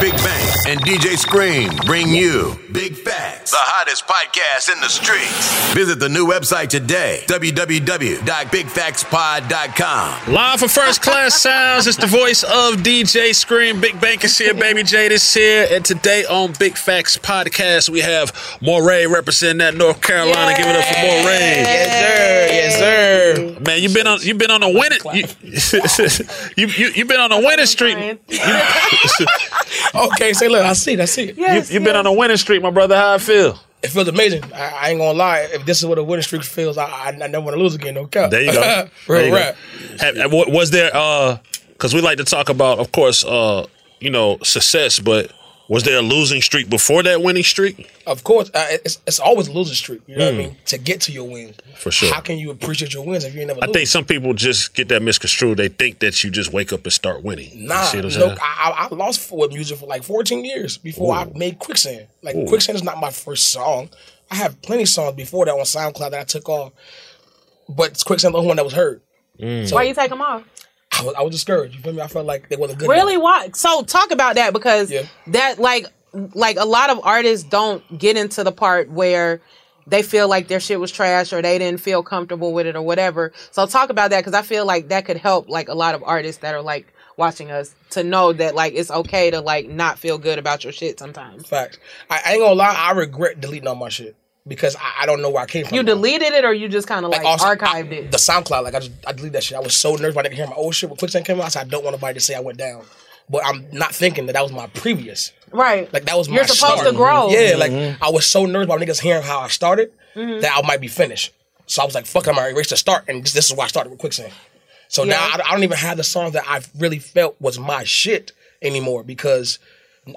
Big Bank and DJ Scream bring you Big Facts, the hottest podcast in the streets. Visit the new website today, www.bigfactspod.com. Live for First Class Sounds, it's the voice of DJ Scream. Big Bank is here, Baby Jade is here. And today on Big Facts Podcast, we have Morray representing that North Carolina. Give it up for Morray. Yes, sir. Yes, sir. Man, you've been on you've been on a winning you, you, you, you've been on a winning streak. okay, say look, I see it, I see it. you, you've been on a winning streak, my brother. How I feel? It feels amazing. I, I ain't gonna lie. If this is what a winning streak feels, I, I, I never want to lose again. No cap. There you go. There Real you go. rap. Have- have- was there uh because we like to talk about, of course, uh, you know, success, but was there a losing streak before that winning streak? Of course, uh, it's, it's always a losing streak. You know what I Mm. mean? To get to your wins. For sure. How can you appreciate your wins if you ain't never I lose? think some people just get that misconstrued. They think that you just wake up and start winning. You Nah, see what I'm no. I, I I lost for with music for like 14 years before I made Quicksand. Like Ooh. Quicksand is not my first song. I have plenty of songs before that on SoundCloud that I took off, but Quicksand the only one that was heard. Mm. So Why you take them off? I was, I was discouraged. You feel me? I felt like they wasn't good. Really? enough. Why? So talk about that because that like like a lot of artists don't get into the part where they feel like their shit was trash or they didn't feel comfortable with it or whatever. So talk about that because I feel like that could help like a lot of artists that are like watching us to know that like it's okay to like not feel good about your shit sometimes. Fact. I, I ain't gonna lie. I regret deleting all my shit because I, I don't know where I came from. You deleted it or you just kind of like, also, archived it? the SoundCloud, like I just I deleted that shit. I was so nervous about nigga hear my old shit when Quicksand came out. So I don't want nobody to say I went down. But I'm not thinking that that was my previous. Right. Like that was my You're supposed start. to grow. Yeah, like I was so nervous about niggas hearing how I started Mhm. that I might be finished. So I was like, fuck, I'm gonna erase the start, and this, this is why I started with Quicksand. So now I, I don't even have the songs that I really felt was my shit anymore because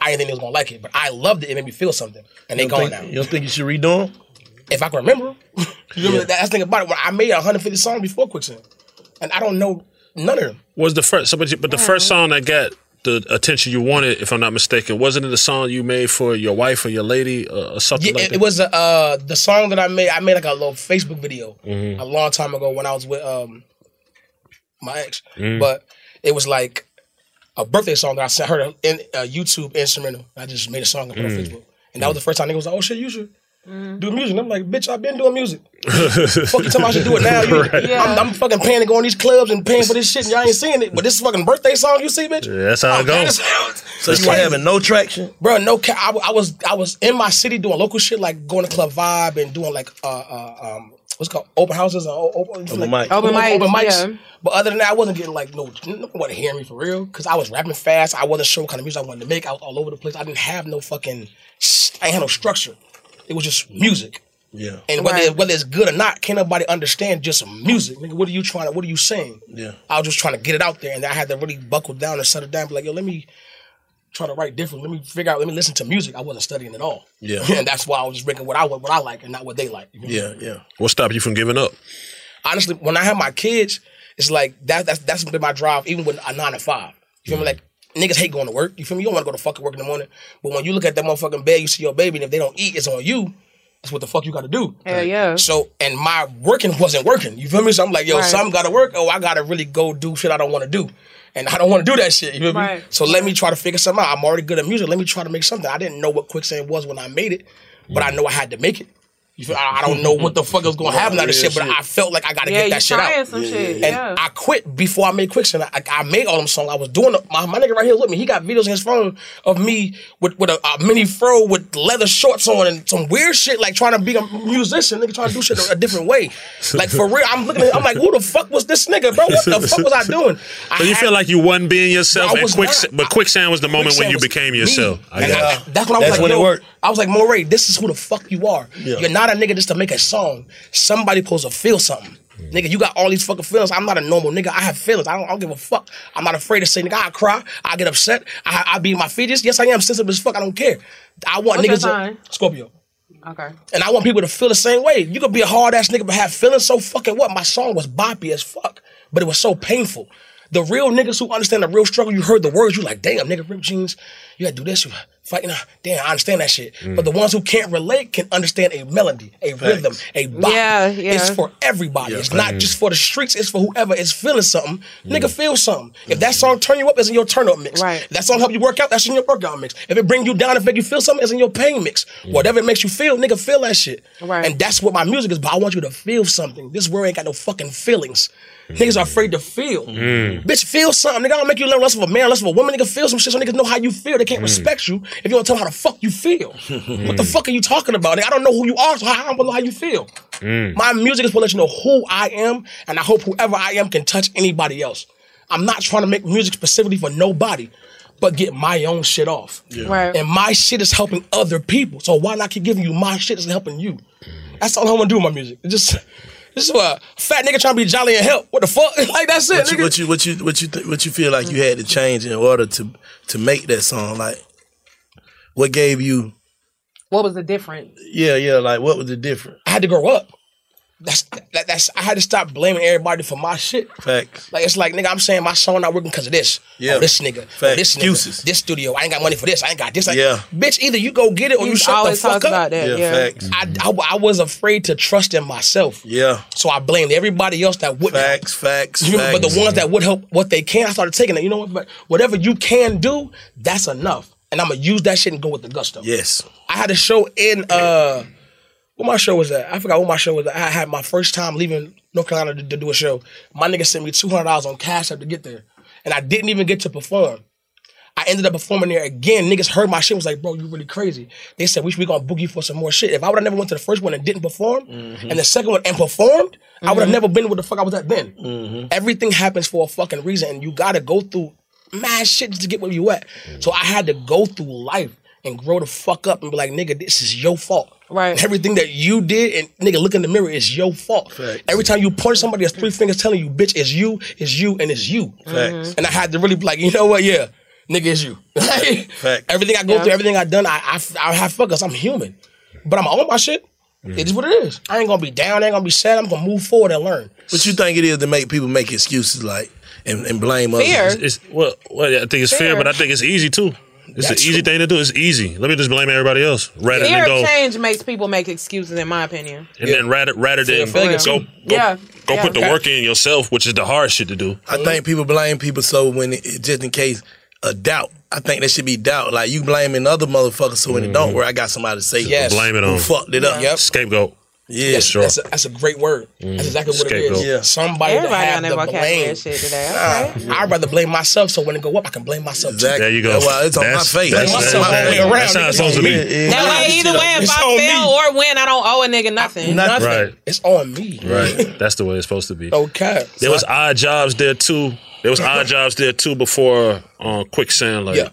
I didn't think they was gonna like it. But I loved it; it made me feel something, and they You don't gone think- now. you don't think you should redo them? If I can remember, you remember that's the thing about it. When I made 150 songs before Quicksand, and I don't know none of them. Was the first, so but, you- but the first song that got the attention you wanted, if I'm not mistaken, wasn't it the song you made for your wife or your lady uh, or something Yeah, like it, that? it was uh, the song that I made. I made like a little Facebook video Mhm. a long time ago when I was with um my ex, Mhm. but it was like a birthday song that I sent her in a YouTube instrumental. I just made a song and put it on Mm. Facebook, and that was the first time niggas was like, "Oh shit, you should." Do music. And I'm like, bitch, I've been doing music. Fuck you tell me I should do it now. You, Right. I'm, I'm fucking paying to go in these clubs and paying for this shit and y'all ain't seeing it. But this fucking birthday song you see, bitch. Yeah, that's how it goes. So you were having no traction, bro? No, ca- I, w- I was I was in my city doing local shit like going to Club Vibe and doing like uh, uh um what's it called open houses or o- open, Open like, mics. Open mics, open mics. yeah. But other than that, I wasn't getting like no no one wanted to hear me for real because I was rapping fast. I wasn't sure what kind of music I wanted to make. I was all over the place. I didn't have no fucking I ain't had no structure. It was just music. Yeah. And whether whether it's good or not, can't nobody understand just music. Nigga, what are you trying to? What are you saying? Yeah. I was just trying to get it out there, and I had to really buckle down and settle down. Be like, yo, let me try to write different. Let me figure out. Let me listen to music. I wasn't studying at all. Yeah. and that's why I was just making what I what I like and not what they like. You know? Yeah, yeah. What stopped you from giving up? Honestly, when I had my kids, It's like that. That's that's been my drive, even with a nine to five. You feel me? Mm-hmm. Like niggas hate going to work. You feel me? You don't want to go to fucking work in the morning. But when you look at that motherfucking bed, you see your baby, and if they don't eat, it's on you. That's what the fuck you got to do. Hell yeah. So and my working wasn't working. You feel me? So I'm like, yo, Right. something got to work. Oh, I got to really go do shit I don't want to do. And I don't want to do that shit. You feel Right. me? So let me try to figure something out. I'm already good at music. Let me try to make something. I didn't know what quicksand was when I made it, but I know I had to make it. You feel, I, I don't know what the fuck was gonna happen out of this shit, but I felt like I gotta Yeah, get that shit trying out. some shit. And Yeah. I quit before I made Quicksand. I, I made all them songs. I was doing my, my nigga right here with me. He got videos in his phone of me with, with a, a mini fro with leather shorts on and some weird shit, like trying to be a musician, nigga trying to do shit a, a different way. Like for real, I'm looking at I'm like, who the fuck was this nigga, bro? What the fuck was I doing? I So you had- feel like you wasn't being yourself, I and was quicksand, but quicksand was the moment when you became me. yourself. I And I- that's when I was That's like, when it yo, worked. I was like, Morray, this is who the fuck you are. Yeah. You're not a nigga just to make a song. Somebody supposed to feel something. Nigga, you got all these fucking feelings. I'm not a normal nigga. I have feelings. I don't, I don't give a fuck. I'm not afraid to say, nigga, I cry. I get upset. I, I be my feelings. Yes, I am sensitive as fuck. I don't care. I want What's niggas sign? to Scorpio. Okay. And I want people to feel the same way. You could be a hard ass nigga but have feelings. So fucking what? My song was boppy as fuck, but it was so painful. The real niggas who understand the real struggle, you heard the words, you like, damn, nigga, ripped jeans, you gotta do this, you fighting. ah, Damn, I understand that shit. But the ones who can't relate can understand a melody, a rhythm, a bop. Yeah, yeah. It's for everybody. it's not just for the streets. It's for whoever is feeling something. Nigga, feel something. If that song turn you up, it's in your turn up mix. Right. If that song help you work out, that's in your workout mix. If it bring you down, if it make you feel something, it's in your pain mix. Whatever it makes you feel, nigga, feel that shit. Right. And that's what my music is. But I want you to feel something. This world ain't got no fucking feelings. Niggas are mm. afraid to feel. Mm. Bitch, feel something. Nigga, I don't make you learn less of a man, less of a woman. Nigga, feel some shit so niggas know how you feel. They can't mm. respect you if you don't tell them how the fuck you feel. what the fuck are you talking about? Nigga, I don't know who you are, so how I'm gonna know how you feel. My music is to let you know who I am, and I hope whoever I am can touch anybody else. I'm not trying to make music specifically for nobody, but get my own shit off. Right. And my shit is helping other people. So why not keep giving you my shit is helping you? That's all I want to do with my music. It's just this is what a fat nigga trying to be jolly and help. What the fuck? like that's it. What you, nigga. what you what you what you th- what you feel like you had to change in order to to make that song? Like, what gave you? What was the difference? Yeah, yeah. Like, what was the difference? I had to grow up. That's that, that's I had to stop blaming everybody for my shit. Facts. Like it's like nigga, I'm saying my song not working because of this. Yeah. Oh, this nigga. Oh, Facts. this nigga. Excuses. This studio. I ain't got money for this. I ain't got this. I- Yeah. Bitch, either you go get it or you, You shut the fuck talk up. about that. Yeah, Yeah. facts. I, I, I was afraid to trust in myself. Yeah, So I blamed everybody else that wouldn't. facts, facts, You know, facts. but the ones that would help what they can, I started taking it. You know what? But whatever you can do, that's enough. And I'm gonna use that shit and go with the gusto. yes, I had a show in uh what my show was at? I forgot what my show was at. I had my first time leaving North Carolina to, to do a show. My nigga sent me two hundred dollars on Cash App to get there. And I didn't even get to perform. I ended up performing there again. Niggas heard my shit was like, bro, you really crazy. They said we should be gonna book you for some more shit. If I would have never went to the first one and didn't perform, Mm-hmm. and the second one and performed, I would have never been where the fuck I was at then. Mm-hmm. Everything happens for a fucking reason, and you gotta go through mad shit to get where you at. So I had to go through life and grow the fuck up and be like, nigga, this is your fault. Right. Everything that you did and nigga look in the mirror is your fault. Facts. Every time you punch somebody, there's three fingers telling you, bitch, it's you, it's you, and it's you. Facts. Mm-hmm. And I had to really be like, you know what? Yeah, nigga, it's you. Facts. everything I go Yeah. through, everything I've done, I, I, I have fuckers. I'm human, but I'm own my shit. It is what it is. I ain't gonna be down. I ain't gonna be sad. I'm gonna move forward and learn. What you think it is to make people make excuses like and, and blame others? Fear. It's well, well, I think it's fair, Fair. but I think it's easy too. It's That's an easy true. thing to do. It's easy. Let me just blame everybody else rather Fear than of go change makes people make excuses, in my opinion. and then rather rather Fear than of failure, go go, Yeah. go Yeah. put the work in yourself, which is the hard shit to do. I think people blame people so when it, just in case a doubt. I think there should be doubt. Like you blaming other motherfuckers, so when it don't mm-hmm. work, I got somebody to say, Yes. Blame it who on fucked it up. Yep. scapegoat. Yeah, That's, sure. that's, a, that's a great word. That's exactly what it Scapegoat. is. Yeah. Somebody Everybody to have that the blame. shit today. Nah, Okay. I'd rather blame myself so when it go up, I can blame myself too. Exactly. There you go. That's why it's on my face. That's, Blame that's, myself that's, around. that's how it's supposed to be. Yeah, That way, either way, if It's I on fail me. or win, I don't owe a nigga nothing. Nothing. Right. It's on me. Right. That's the way it's supposed to be. Okay. There was odd jobs there too. There was odd jobs there too before uh, Quicksand. Like, Yeah.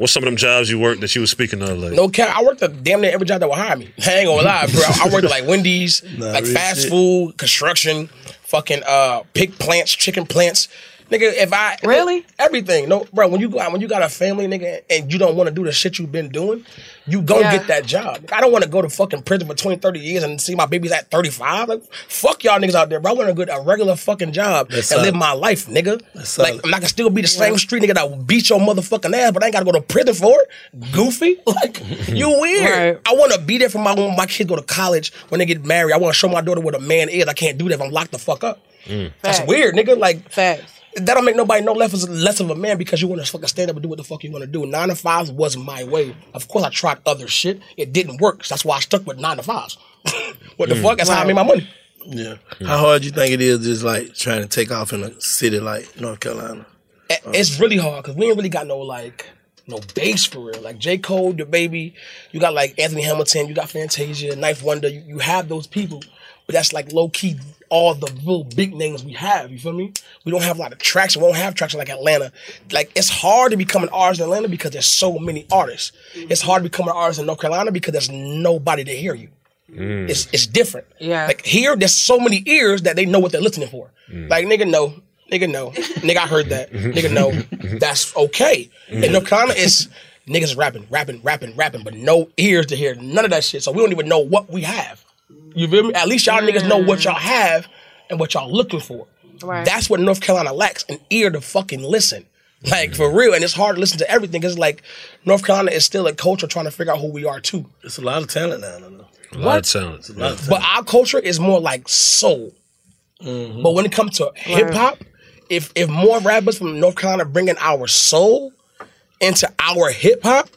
What's some of them jobs you worked that you were speaking of? Like, No cap. I worked at damn near every job that would hire me. I ain't gonna lie, bro. I worked at like Wendy's, like fast shit. food, construction, fucking uh pig plants, chicken plants, Nigga, if I Really? everything, no, bro. When you go out, when you got a family, nigga, and you don't want to do the shit you've been doing, you go Yeah. get that job. I don't want to go to fucking prison for 20, 30 years and see my babies at 35. Like, fuck y'all niggas out there, bro. I want to get a regular fucking job That's and solid. live my life, nigga. That's Like, solid. I'm not gonna still be the same street nigga that will beat your motherfucking ass, but I ain't gotta go to prison for it. Goofy. Like, you weird. Right. I want to be there for my when my kids go to college when they get married. I want to show my daughter what a man is. I can't do that if I'm locked the fuck up. Mm. That's weird, nigga. Like, Facts. That don't make nobody no less less of a man because you want to fucking stand up and do what the fuck you want to do. Nine to fives was my way. Of course, I tried other shit. It didn't work. So that's why I stuck with nine to fives. what the mm. fuck? That's how I made my money. Yeah. How hard you think it is just like trying to take off in a city like North Carolina? It- It's really hard because we ain't really got no like no base for real. Like J. Cole, DaBaby, you got like Anthony Hamilton, you got Fantasia, 9th Wonder, you, you have those people, but that's like low key all the real big names we have. You feel me? We don't have a lot of traction. We don't have traction like Atlanta. Like it's hard to become an artist in Atlanta because there's so many artists. It's hard to become an artist in North Carolina because there's nobody to hear you. Mm. It's it's different. Yeah. Like here, there's so many ears that they know what they're listening for. Mm. Like nigga, no. Nigga, no. nigga, I heard that. Nigga, no. That's okay. In mm. North Carolina, it's niggas rapping, rapping, rapping, rapping, but no ears to hear none of that shit. So we don't even know what we have. You feel me? At least y'all niggas know what y'all mm. have and what y'all looking for. Right. That's what North Carolina lacks an ear to fucking listen. Like for real. And it's hard to listen to everything because like North Carolina is still a culture trying to figure out who we are too. It's a lot of talent down there. though. A lot of talent. A lot of talent. But our culture is more like soul. Mm-hmm. But when it comes to hip hop, if if more rappers from North Carolina bringing our soul into our hip hop,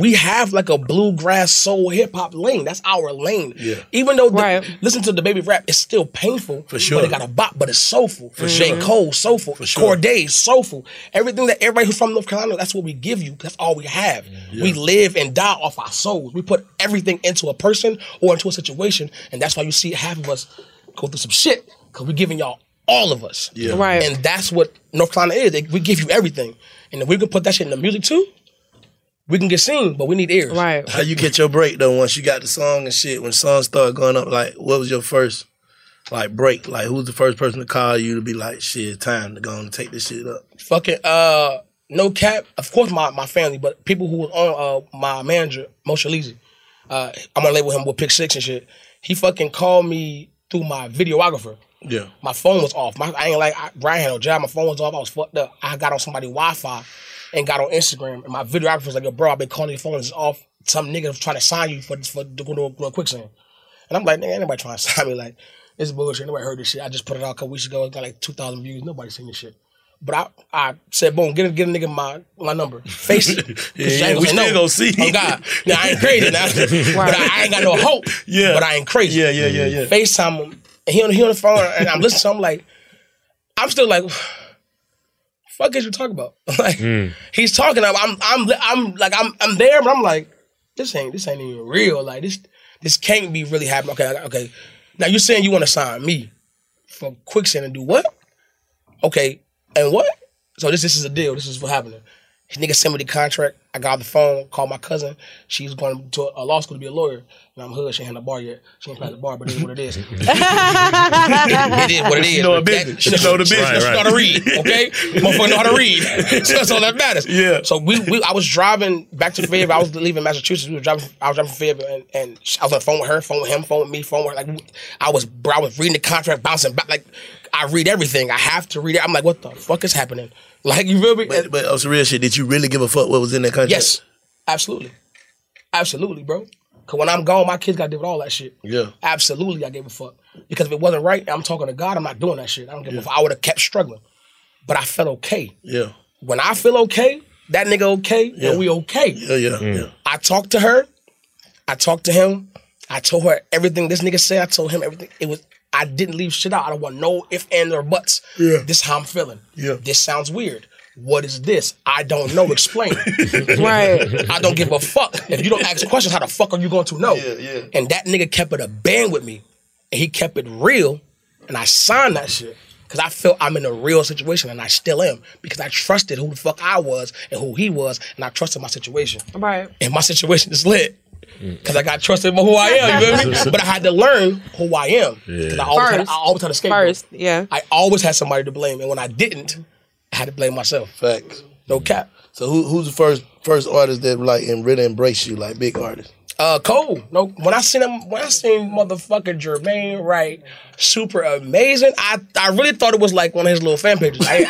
we have like a bluegrass soul hip hop lane. That's our lane. Yeah. Even though the, Right. listen to DaBaby rap, it's still painful. For sure. But it got a bop, but it's soulful. For J. Mm-hmm. Cole, soulful. For sure. Cordae, soulful. Everything that everybody who's from North Carolina, that's what we give you. That's all we have. We live and die off our souls. We put everything into a person or into a situation, and that's why you see half of us go through some shit because we're giving y'all all of us. Yeah. Right. And that's what North Carolina is. They, we give you everything. And if we can put that shit in the music too, we can get seen, but we need ears. Right. How you get your break though once you got the song and shit? When songs start going up, like what was your first like break? Like who was the first person to call you to be like, shit, time to go and take this shit up? Fucking uh no cap. Of course my, my family, but people who was on uh my manager, Moshe Leezy. Uh I'm gonna label him with pick six and shit. He fucking called me through my videographer. Yeah. My phone was off. My, I ain't like I, Brian had no job. My phone was off. I was fucked up. I got on somebody's Wi-Fi and got on Instagram. And my videographer was like, "Yo, bro, I've been calling your phone is off. Some nigga was trying to sign you for for to go to a, a quicksand." And I'm like, "Nigga, anybody trying to sign me. Like, this is bullshit. Nobody heard this shit. I just put it out a couple weeks ago. It got like two thousand views. Nobody seen this shit." But I, I said, boom, get a, get a nigga my my number. Face it. Yeah, you yeah, ain't we gonna still gonna see. Oh, God. Now, I ain't crazy now. But I, I ain't got no hope. Yeah. But I ain't crazy. Yeah, yeah, yeah, yeah. FaceTime him. And he on, he on the phone and I'm listening to him like, I'm still like, fuck is you talking about? like, hmm. he's talking. I'm, I'm, I'm, I'm like, I'm, I'm there, but I'm like, this ain't, this ain't even real. Like, this, this can't be really happening. Okay, okay. Now you're saying you want to sign me for quicksand and do what? Okay, and what? So this, this is a deal. This is what happening. His nigga sent me the contract. I got the phone, called my cousin. She's going to a law school to be a lawyer. And I'm hood. She ain't had a bar yet. She ain't had a bar, but it is what it is. it is what it is. She know her That- business. She know the business. Right, She know how to read, okay? Motherfucker know how to read. so that's all that matters. Yeah. So we, we I was driving back to Fayetteville. I was leaving Massachusetts. We were driving. I was driving from Fayetteville, and, and I was on the phone with her, phone with him, phone with me, phone with her. Like I was, bro, I was reading the contract, bouncing back. Like I read everything. I have to read it. I'm like, what the fuck is happening? Like you feel me? But, but on some real shit, did you really give a fuck what was in that contract? yes, absolutely, absolutely, bro. Cause when I'm gone, my kids got to deal with all that shit. Yeah. Absolutely, I gave a fuck. Because if it wasn't right, I'm talking to God. I'm not doing that shit. I don't give a fuck. I would have kept struggling, but I felt okay. Yeah. When I feel okay, that nigga okay, Yeah. and we okay. Yeah, yeah, mm. yeah. I talked to her. I talked to him. I told her everything this nigga said. I told him everything. It was. I didn't leave shit out. I don't want no if and or buts. Yeah. This how I'm feeling. Yeah. This sounds weird. What is this? I don't know. Explain. Right. I don't give a fuck. If you don't ask questions, how the fuck are you going to know? Yeah, yeah. And that nigga kept it a band with me. And he kept it real. And I signed that shit. Cause I felt I'm in a real situation and I still am. Because I trusted who the fuck I was and who he was, and I trusted my situation. Right. And my situation is lit. Mm. Cause I got trusted for who I am, you feel me? But I had to learn who I am. Cause I always, had, I First. always had a scapegoat. First, yeah. I always had somebody to blame. And when I didn't, I had to blame myself. Facts. No cap. So who, who's the first first artist that like and really embraced you like big artist? Uh, Cole. No, when I seen him, when I seen motherfucker Jermaine write, super amazing. I I really thought it was like one of his little fan pages. I,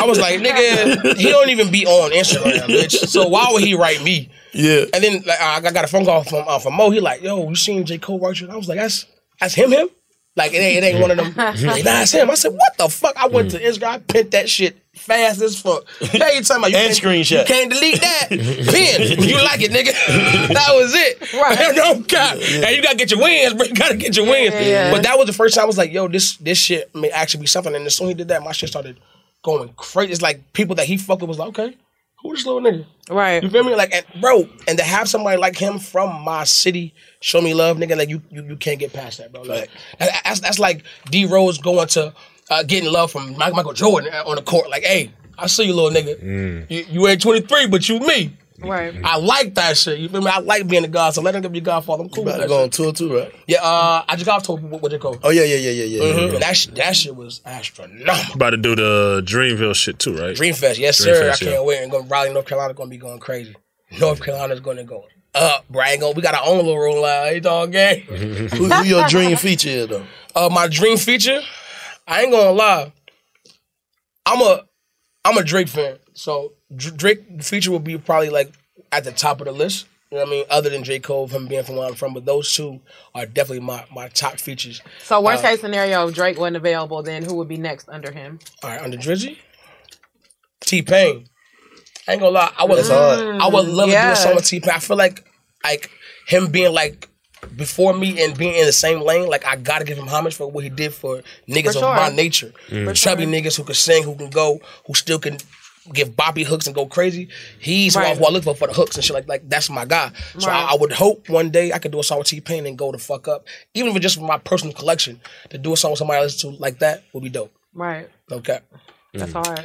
I was like, nigga, he don't even be on Instagram, bitch. So why would he write me? Yeah. And then like, I got a phone call from uh, from Mo. He like, yo, you seen J Cole write you? I was like, that's that's him, him. Like it ain't, it ain't one of them. like, nah, it's him. I said, what the fuck? I went to Instagram, I pinned that shit fast as fuck. Hey, you talking about you And can't- screenshot. You can't delete that. Pin. You like it, nigga. that was it. Right. no God. And you gotta get your wins, bro. You gotta get your wins. yeah. But that was the first time I was like, yo, this this shit may actually be something. And as soon as he did that, my shit started going crazy. It's like people that he fucked with was like, okay, who this little nigga? Right. You feel me? Like, and, bro, and to have somebody like him from my city show me love, nigga, like you you, you can't get past that, bro. Like, that's that's like D Rose going to uh, getting love from Michael, Michael Jordan on the court. Like, hey, I see you, little nigga. You, you ain't 23, but you me. Right. I like that shit. You feel me? I like being a god, so let him be a godfather. I'm cool with About that to go on shit. tour too, right? Yeah, uh, I just got off tour with, with J. Cole. Oh yeah, yeah, yeah, yeah, yeah. yeah, Mhm. yeah. That, sh- that shit was astronomical. About to do the Dreamville shit too, right? Dreamfest, yes, sir. Dreamfest, I can't yeah. wait. And go, Raleigh, North Carolina, going to be going crazy. North Carolina's going to go up, bro. Gonna, we got our own little roll out. It's all game. who, who your dream feature is though? Uh, my dream feature, I ain't gonna lie. I'm a, I'm a Drake fan. So Drake feature will be probably like at the top of the list. You know what I mean? Other than J. Cole, him being from where I'm from, but those two are definitely my, my top features. So worst Uh, case scenario, if Drake wasn't available, then who would be next under him? All right, under Drizzy, T Pain. I ain't gonna lie, I would That's hard. I would love to do a song with T Pain. I feel like like him being like before me and being in the same lane, like I gotta give him homage for what he did for niggas For of my nature. For Chubby sure. niggas who can sing, who can go, who still can give Bobby hooks and go crazy. He's who I- who I look for for the hooks and shit like like that's my guy. So Right. I, I would hope one day I could do a song with T Pain and go the fuck up. Even if it's just for my personal collection, to do a song with somebody I listen to like that would be dope. Right. Okay. That's mm. hard.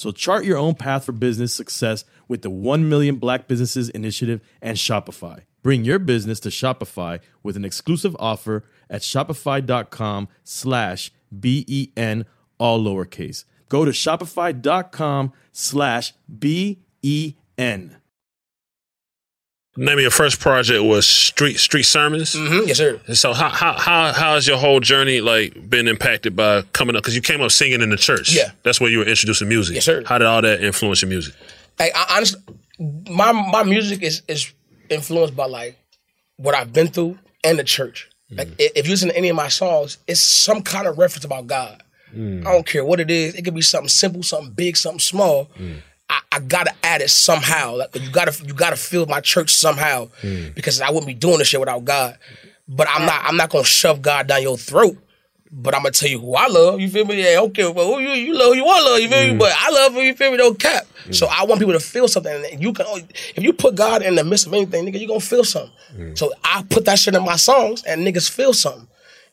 So chart your own path for business success with the 1 Million Black Businesses Initiative and Shopify. Bring your business to Shopify with an exclusive offer at shopify.com slash B-E-N, all lowercase. Go to shopify.com slash B-E-N. Name of your first project was Street Street Sermons. Mm-hmm. Yes, sir. And so how how how how has your whole journey like been impacted by coming up? Because you came up singing in the church. Yeah. that's where you were introducing music. Yes, sir. How did all that influence your music? Hey, I, honestly, my my music is is influenced by like what I've been through and the church. Mm. Like if you listen to any of my songs, it's some kind of reference about God. Mm. I don't care what it is. It could be something simple, something big, something small. Mm. I, I gotta add it somehow. Like you gotta you gotta fill my church somehow hmm. because I wouldn't be doing this shit without God. But I'm not I'm not gonna shove God down your throat. But I'm gonna tell you who I love. You feel me? Yeah, okay. Well, who you you love, who you want to love. You feel me? Hmm. But I love who you feel me. No cap. Hmm. So I want people to feel something. And you can if you put God in the midst of anything, nigga, you gonna feel something. So I put that shit in my songs, and niggas feel something.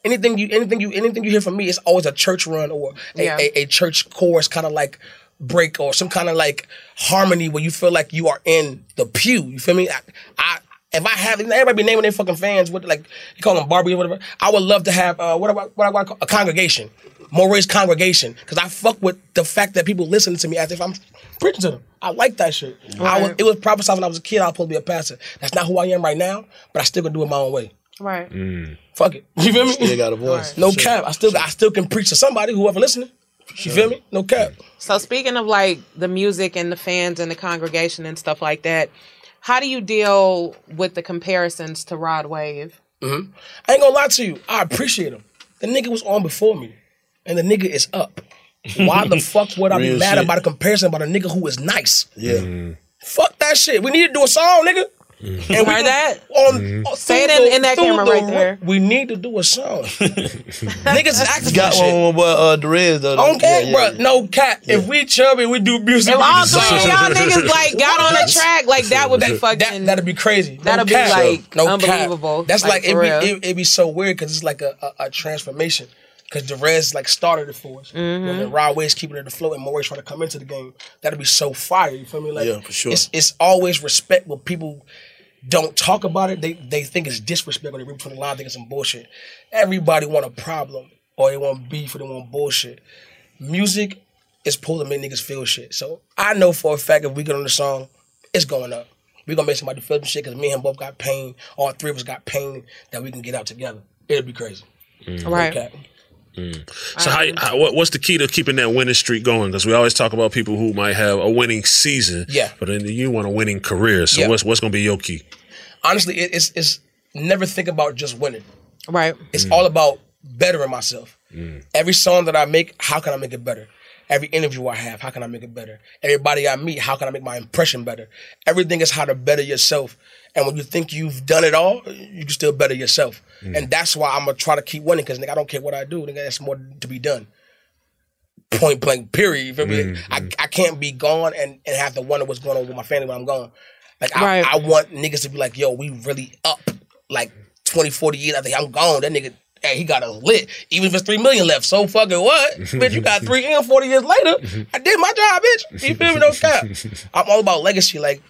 Anything you anything you anything you hear from me is always a church run or a, Yeah. a, a church chorus kind of like break or some kind of like harmony where you feel like you are in the pew. You feel me? I, I if I have everybody be naming their fucking fans with like you call them Barbie or whatever. I would love to have uh, what about what I call a congregation, Morray's congregation, because I fuck with the fact that people listen to me as if I'm preaching to them. I like that shit. I was, it was prophesied when I was a kid. I was supposed to be a pastor. That's not who I am right now, but I still gonna do it my own way. Right. Fuck it. You feel me? Still got a voice. No Sure. cap. I still I still can preach to somebody, whoever listening. You feel me? No cap. So speaking of like the music and the fans and the congregation and stuff like that, how do you deal with the comparisons to Rod Wave? hmm I ain't gonna lie to you. I appreciate him. The nigga was on before me, and the nigga is up. Why the fuck would I be Real mad shit. about a comparison about a nigga who is nice? Yeah. Fuck that shit. We need to do a song, nigga. And we Heard that? On, on- Say it through in- in that camera the right there. We need to do a song. Niggas is acting Got that one shit. with my uh, Derez though. Okay, Yeah, bro. yeah. No cat. If we chubby, we do music. If all three of y'all niggas like got on a track, like that would be fucking. That, that'd be crazy. No That'd be, like, no unbelievable. Cap. That's Like, like, it'd, be, real. it, it'd be so weird because it's like a, a, a transformation. Because Derez like started it for us. Mm-hmm. And then Rod Wave's keeping it afloat and Morris trying to come into the game. That'll be so fire. You feel me? Like Yeah, for sure. It's, it's always respect when people don't talk about it. They they think it's disrespect or they read from the line think it's some bullshit. Everybody want a problem or they want beef or they want bullshit. Music is pulling to make niggas feel shit. So I know for a fact if we get on the song, it's going up. we gonna make somebody feel some shit because me and him both got pain. All three of us got pain that we can get out together. It'll be crazy. Right. Okay. Mm. So how, how what's the key to keeping that winning streak going? Because we always talk about people who might have a winning season, Yeah. but then you want a winning career. So Yeah. what's what's going to be your key? Honestly, it, it's it's never think about just winning. Right. It's mm. all about bettering myself. Mm. Every song that I make, how can I make it better? Every interview I have, how can I make it better? Everybody I meet, how can I make my impression better? Everything is how to better yourself. And when you think you've done it all, you can still better yourself. Mm. And that's why I'm gonna try to keep winning because nigga, I don't care what I do. Nigga, there's more to be done. Point blank, period. You feel me? Mm, I, mm. I can't be gone and, and have to wonder what's going on with my family when I'm gone. Like I, Right. I want niggas to be like, yo, we really up. Like 20, 40 years after I'm gone, that nigga, hey, he got us lit. Even if it's three million left, so fucking what? bitch, you got three and 40 years later. I did my job, bitch. You feel me? No cap. I'm all about legacy. Like,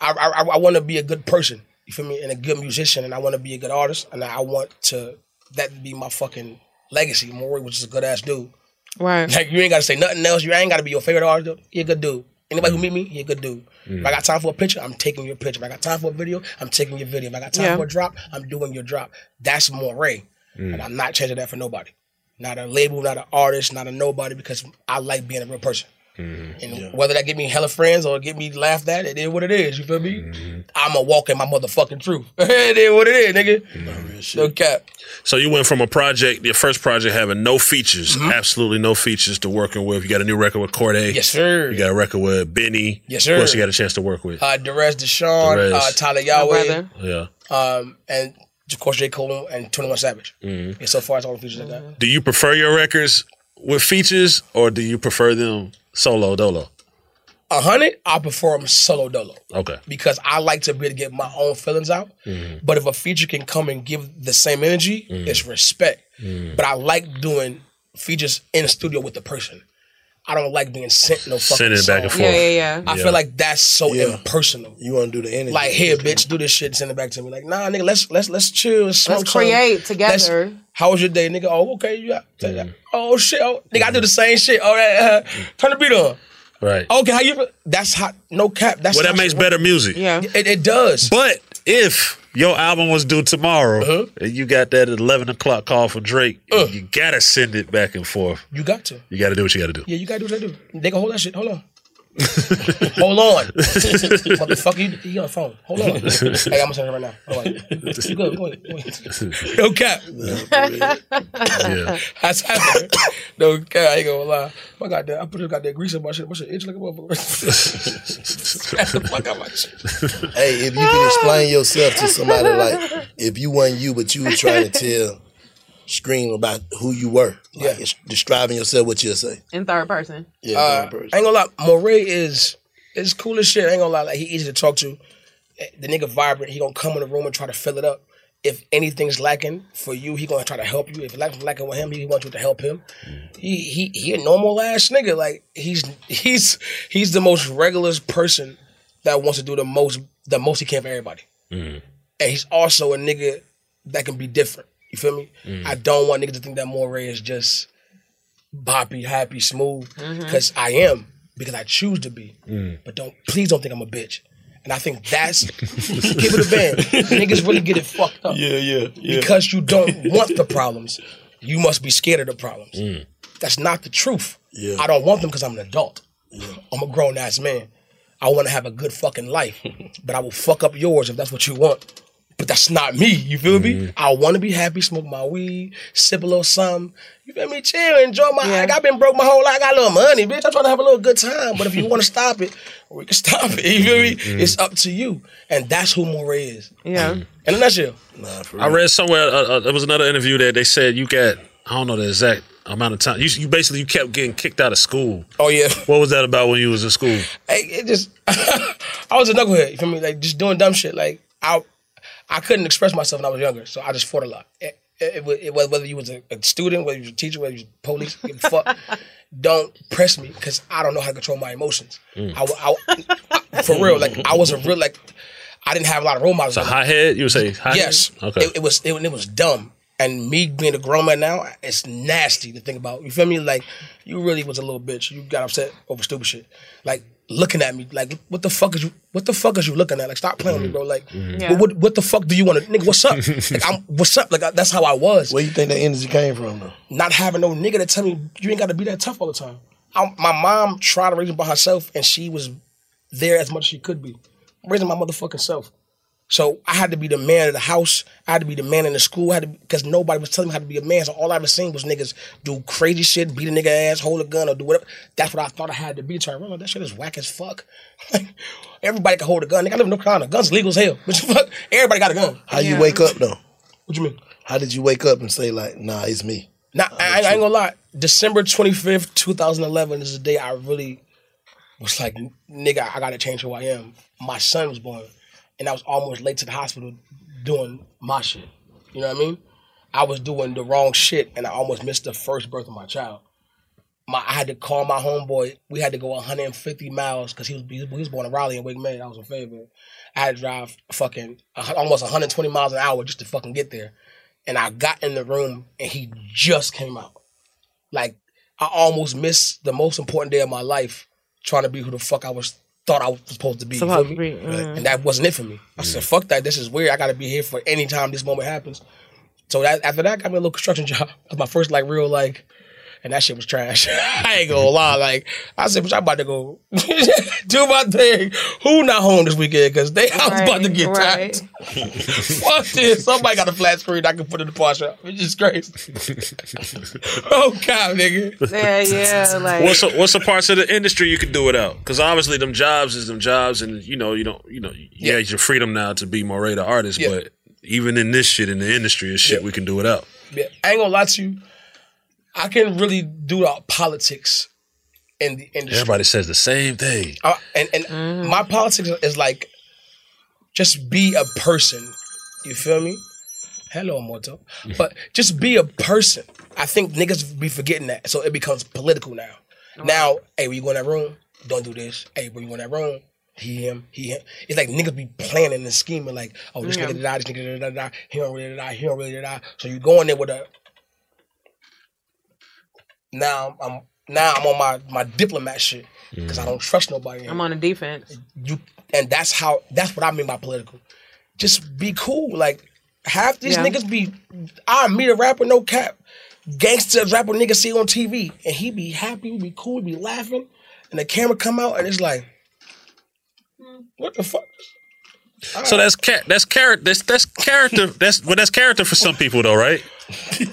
I, I, I want to be a good person. You feel me? And a good musician, and I want to be a good artist, and I want to that to be my fucking legacy. Morray was just a good ass dude. Right. Like you ain't gotta say nothing else. You ain't gotta be your favorite artist. He a good dude. Anybody who meet me, he a good dude. If I mm. got time for a picture, I'm taking your picture. If I got time for a video, I'm taking your video. If I got time Yeah. for a drop, I'm doing your drop. That's Morray. And I'm not changing that for nobody. Not a label, not an artist, not a nobody, because I like being a real person. And whether that get me hella friends or get me laughed at, it is what it is. You feel me? I'm a walk in my motherfucking truth. it is what it is, nigga. No cap. So you went from a project, your first project having no features, Mm-hmm. absolutely no features to working with. You got a new record with Cordae. Yes, sir. You got a record with Benny. Yes, sir. Who else you got a chance to work with? Uh, Derez De'Shon, Derez. uh, Tyler Yahweh, brother. yeah. um, and of course J. Cole and 21 Savage. Mm-hmm. Yeah, so far it's all the features I got. Do you prefer your records with features or do you prefer them solo dolo? A hundred, I prefer them solo dolo. Okay. because I like to be able to get my own feelings out. Mm-hmm. But if a feature can come and give the same energy, it's mm-hmm. respect. Mm-hmm. But I like doing features in the studio with the person. I don't like being sent no fucking Sending it back and song. forth. Yeah, yeah, yeah. I Yeah. feel like that's so Yeah. impersonal. You want to do the energy? Like here, bitch, do this shit, send it back to me. Like, nah, nigga, let's let's let's chill, let's smoke Let's something. create Let's- together. how was your day, nigga? Oh, okay, you got take that. Oh shit, oh, nigga, I do the same shit. Oh, that, uh, turn the beat on. Right. Okay, how you? That's hot. No cap. That's well, that how makes shit better music. Yeah. It, it does. But if your album was due tomorrow Uh-huh. and you got that at 11 o'clock call from Drake, Uh. you gotta send it back and forth. You got to. You gotta do what you gotta do. Yeah, you gotta do what I do. They can hold that shit. Hold on. hold on. Motherfucker, you, you on the phone. Hold on. hey, I'm gonna send it right now. Hold on. You good? Wait, wait. No cap. Yeah. That's happening. No cap. I ain't gonna lie. My goddamn, I put a goddamn grease on my shit. My shit itch like a motherfucker. That's the fuck out my shit. Hey, if you can explain yourself to somebody, like if you weren't you, but you were trying to tell Scream about who you were, like it's describing yourself, what you'll say. In third person. Yeah, Uh, third person. I ain't gonna lie, Morray is is cool as shit. I ain't gonna lie, like he easy to talk to. Eh, The nigga vibrant. He gonna come in the room and try to fill it up. If anything's lacking for you, he gonna try to help you. If it's lacking with him, he wants you to help him. He he he a normal ass nigga. Like he's he's he's the most regular person that wants to do the most the most he can for everybody. And he's also a nigga that can be different. You feel me? Mm. I don't want niggas to think that Morray is just boppy, happy, smooth. Mm-hmm. Because I am, because I choose to be. Mm. But don't please don't think I'm a bitch. And I think that's give it a band. Niggas really get it fucked up. Yeah, yeah, yeah. Because you don't want the problems, you must be scared of the problems. Mm. That's not the truth. Yeah. I don't want them because I'm an adult. Yeah. I'm a grown ass man. I want to have a good fucking life, but I will fuck up yours if that's what you want. But that's not me. You feel me? I want to be happy, smoke my weed, sip a little something. You feel me? Chill, enjoy my. Like, I've been broke my whole life. I got a little money, bitch. I'm trying to have a little good time. But if you want to stop it, we can stop it. You feel me? It's up to you, and that's who Morray is. Yeah. And a nutshell. Nah, I read somewhere, uh, uh, there was another interview that they said you got, I don't know the exact amount of time. You, you basically you kept getting kicked out of school. Oh yeah. What was that about when you was in school? Hey, it just I was a knucklehead. You feel me? Like just doing dumb shit. Like I I couldn't express myself when I was younger, so I just fought a lot. It, it, it, whether you was a, a student, whether you was a teacher, whether you was police, a fuck. Don't press me because I don't know how to control my emotions. Mm. I, I- I- for real, like I was a real like I didn't have a lot of role models. So hothead, you would say? Yes. Okay. It, it was it, it was dumb. And me being a grown man now, it's nasty to think about. You feel me? Like you really was a little bitch. You got upset over stupid shit. Like looking at me, like what the fuck is you? What the fuck is you looking at? Like stop playing with me, bro. Like mm-hmm. Yeah. what, what what the fuck do you want to? Nigga, what's up? like I'm what's up? Like I- that's how I was. Where you think that energy came from, though? Not having no nigga to tell me you ain't got to be that tough all the time. I, my mom tried to raise me by herself, and she was there as much as she could be, raising my motherfucking self. So I had to be the man of the house. I had to be the man in the school. I had to because nobody was telling me how to be a man. So all I ever seen was niggas do crazy shit, beat a nigga ass, hold a gun, or do whatever. That's what I thought I had to be. So I remember that shit is whack as fuck. Everybody can hold a gun. Nigga, I live in North Carolina. Guns legal as hell. But fuck, everybody got a gun. How you wake up though? What you mean? How did you wake up and say like, nah, it's me? Nah, I, I ain't gonna lie. December 25th, 2011 is the day I really was like, nigga, I gotta change who I am. My son was born, and I was almost late to the hospital doing my shit. You know what I mean? I was doing the wrong shit, and I almost missed the first birth of my child. My, I had to call my homeboy. We had to go 150 miles because he was, he was born in Raleigh and WakeMed. I was in Fayetteville. I had to drive fucking almost 120 miles an hour just to fucking get there. And I got in the room and he just came out. Like I almost missed the most important day of my life trying to be who the fuck I was thought I was supposed to be. you feel Supposed me? to be, mm. And that wasn't it for me. I said, fuck that. This is weird. I got to be here for any time this moment happens. So that after that, I got me a little construction job. That's my first like real like and that shit was trash. I ain't gonna lie. Like I said, bitch, I'm about to go do my thing. Who not home this weekend? Because they I was about to get Right, tired. Fuck this. Somebody got a flat screen I can put in the pawn shop. It's just crazy. oh God, nigga. Yeah, yeah. Like What's the, what's the parts of the industry you can do without? Because obviously them jobs is them jobs, and you know you don't you know yeah, have your freedom now to be more of the artist, Yeah. but even in this shit in the industry is shit we can do without. Yeah, I ain't gonna lie to you. I can really do the politics in the industry. Everybody says the same thing. Uh, and and my politics is like just be a person. You feel me? Hello, Morto. But just be a person. I think niggas be forgetting that, so it becomes political now. Now, hey, when you go in that room, don't do this. Hey, when you go in that room, he him, he him. It's like niggas be planning and scheming, like, oh, this Yeah. nigga did die, this nigga did die, die, he don't really die, he don't really die. So you go in there with a. Now I'm now I'm on my my diplomat shit because I mm. don't trust nobody. I'm on the defense. You and that's how that's what I mean by political. Just be cool. Like half these Yeah. niggas be I meet a rapper, no cap. Gangster rapper nigga see on TV and he be happy, he be cool, he be laughing, and the camera come out and it's like, what the fuck? So that's ca- that's character that's that's character that's well that's character for some people though, right? I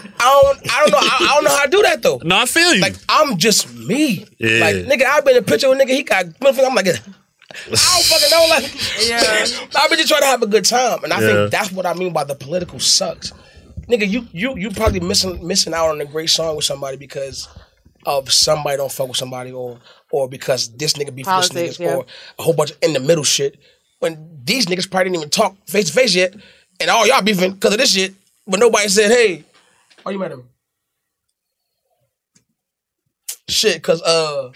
don't I don't know I, I don't know how to do that though. No, I feel you. Like I'm just me. Yeah. Like nigga, I've been in a picture with nigga, he got I'm like I don't fucking know. Like, Yeah. I've been just trying to have a good time, and I Yeah. think that's what I mean by the political sucks. Nigga, you you you probably missing missing out on a great song with somebody because of somebody don't fuck with somebody, or or because this nigga be for this Politics, niggas, yeah. or a whole bunch of in the middle shit. When these niggas probably didn't even talk face to face yet, and all y'all beefing because of this shit, but nobody said, "Hey, why you mad at me?" Shit, cause uh.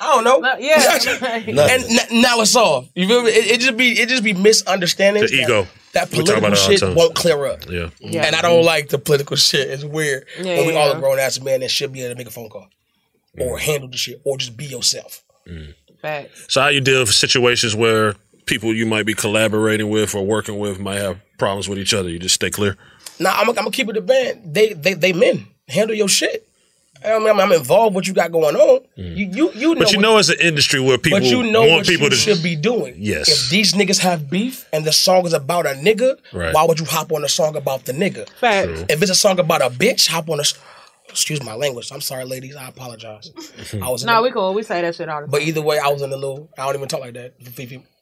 I don't know. No, yeah. and n- now it's off. You feel me? It, it just be it just be misunderstandings. The ego. That We political about it all the shit time. won't clear up. Yeah. Yeah. And I don't like the political shit. It's weird. Yeah, when we yeah, all yeah. a grown ass man that should be able to make a phone call. Or handle the shit. Or just be yourself. Facts. So how you deal with situations where people you might be collaborating with or working with might have problems with each other? You just stay clear. Now I'm, I'm gonna keep it a band. They they they men. Handle your shit. I mean, I'm, I'm involved what you got going on. Mm-hmm. You you you know But you know it's an industry where people but you know want what people you to should be doing. Yes. If these niggas have beef and the song is about a nigga, Right. why would you hop on a song about the nigga? Facts. True. If it's a song about a bitch, hop on a. s- Excuse my language. I'm sorry, ladies. I apologize. I was No, a- we cool. We say that shit all the time. but either way, I was in a little. I don't even talk like that.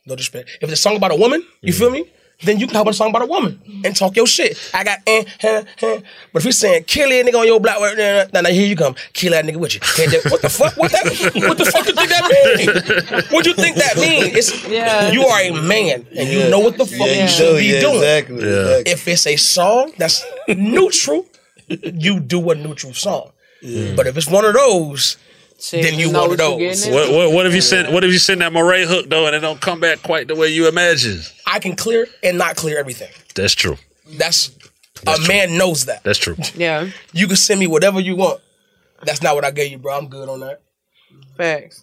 No disrespect. If it's a song about a woman, you feel me? Then you can hop on a song about a woman and talk your shit. I got eh, eh, eh. But if he's saying kill that nigga on your black, now, now, now here you come, kill that nigga with you. Can't What the fuck? What that? What the fuck you think that mean? What you think that mean? It's Yeah. you are a man and you know what the fuck Yeah, you you should do. be Yeah, doing. exactly, Yeah. exactly. If it's a song that's neutral, you do a neutral song. But if it's one of those, then you know one of what those. What, what, what if you send What if you send that Morray hook though, and it don't come back quite the way you imagine? I can clear and not clear everything. That's true. That's, a man knows that. That's true. Yeah. You can send me whatever you want. That's not what I gave you, bro. I'm good on that. Facts.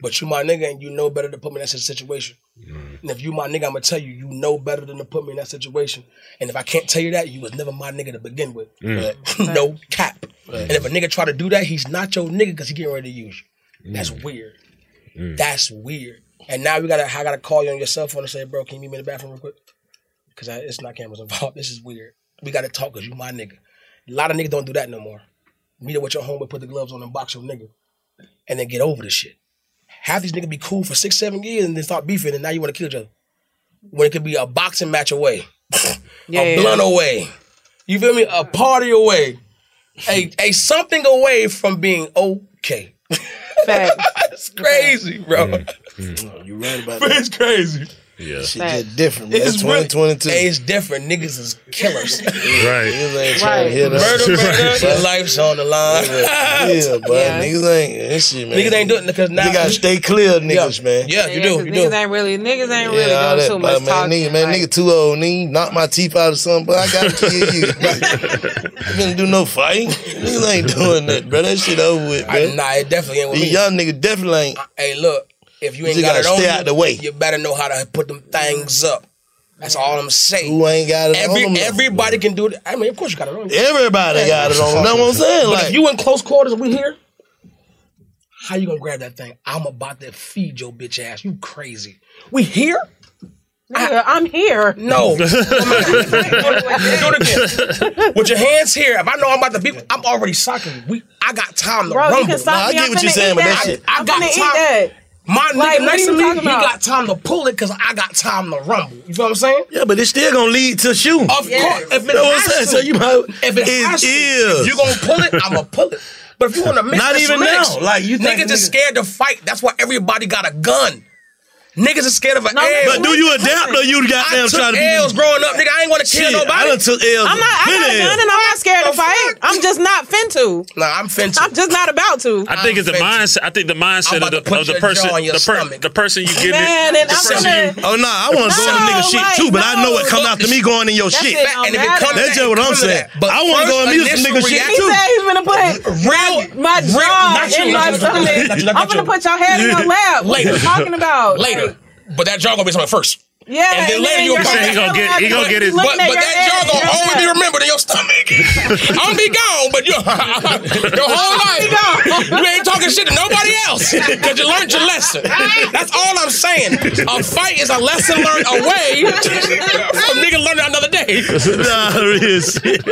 But you my nigga and you know better to put me in that situation. Mm. And if you my nigga, I'm gonna tell you, you know better than to put me in that situation. And if I can't tell you that, you was never my nigga to begin with. Mm. no cap. Mm. And if a nigga try to do that, he's not your nigga because he getting ready to use you. Mm. That's weird. That's weird. And now we gotta I gotta call you on your cell phone and say, bro, can you meet me in the bathroom real quick? Cause it's not cameras involved. This is weird. We gotta talk because you my nigga. A lot of niggas don't do that no more. Meet up with your homie, put the gloves on and box your nigga. And then get over the shit. Half these niggas be cool for six, seven years and then start beefing and now you wanna kill each other. When it could be a boxing match away. Yeah, a yeah. blunt away. You feel me? A party away. A, a something away from being okay. it's crazy, bro. Mm. You right about It's that. crazy. Yeah. Shit just different, man. It's It's really- 2022. It's different. Niggas is killers. Right. Niggas ain't trying to Right. hit us. Murder, murder. Your life's on the line. Yeah, but Yeah. niggas ain't this shit, man. Niggas ain't doing it because now You gotta stay clear, of niggas, man. Yeah, you Yeah, do. 'cause You niggas do. ain't really niggas ain't really all doing too but, much man, talking. Nigga, man, like- nigga too old. Nigga, knock my teeth out or something, but I gotta kill you. you gonna do no fighting? Niggas ain't doing that, bro. That shit over with, I, man. nah, it definitely ain't with These me. young niggas definitely ain't. Hey, look, if you ain't You got gotta it on stay you, out the way. you better know how to put them things up. That's all I'm saying. Who ain't got it Every, on them? Everybody can do it. I mean, of course you got it on. you. Everybody got it on them. That's what I'm saying. But Like, if you in close quarters and we here, how you gonna grab that thing? I'm about to feed your bitch ass. You crazy? We here? Nigga, I'm here. No. do it again. With your hands here. If I know I'm about to be, I'm already socking you. We, I got time to Bro, you can sock me. I'm finna eat that. I, I I'm got finna eat time. That. My Like, nigga what next are to you me, he got time to pull it because I got time to rumble. You feel what I'm saying? yeah, but it's still gonna lead to shooting. Of course, if it Know what I'm has saying? to, So you might- if it, it has is. if you gonna pull it, I'm gonna pull it. But if you wanna mix, Not even mix. now. Like, you think niggas just scared to fight. That's why everybody got a gun. Niggas are scared of an No, L. But do you adapt or you I goddamn took try to be? L's growing up, nigga. I ain't want to kill Shit, nobody. I done took L's. I'm not. I got a plenty gun and I'm not scared to fight. I'm just not fin to. Nah, I'm finna. I'm just not about to. I think it's the mindset. I think the mindset I'm of the, to put of the your person, jaw on your the, per, the person you give Man, it. and the I'm person gonna- you- Oh no, I want to go on a No, nigga shit like, too, but I know no. it come after me going in your shit. shit and if it comes That's just what I'm saying. But I want to go on mute some nigga shit He too. said he's gonna put Real, my jaw in my stomach. not you, not you, I'm gonna you. put your head in your lap. What Later. you talking about? later. But that jaw gonna be something first. Yeah, And then later you your gonna say he gonna get- he gonna get his- But, but that jaw gonna always be remembered in your stomach. I'm be gone, but you, your whole life, you ain't talking shit to nobody else because you learned your lesson. That's all I'm saying. A fight is a lesson learned away from nigga learning another day. Nah, real shit.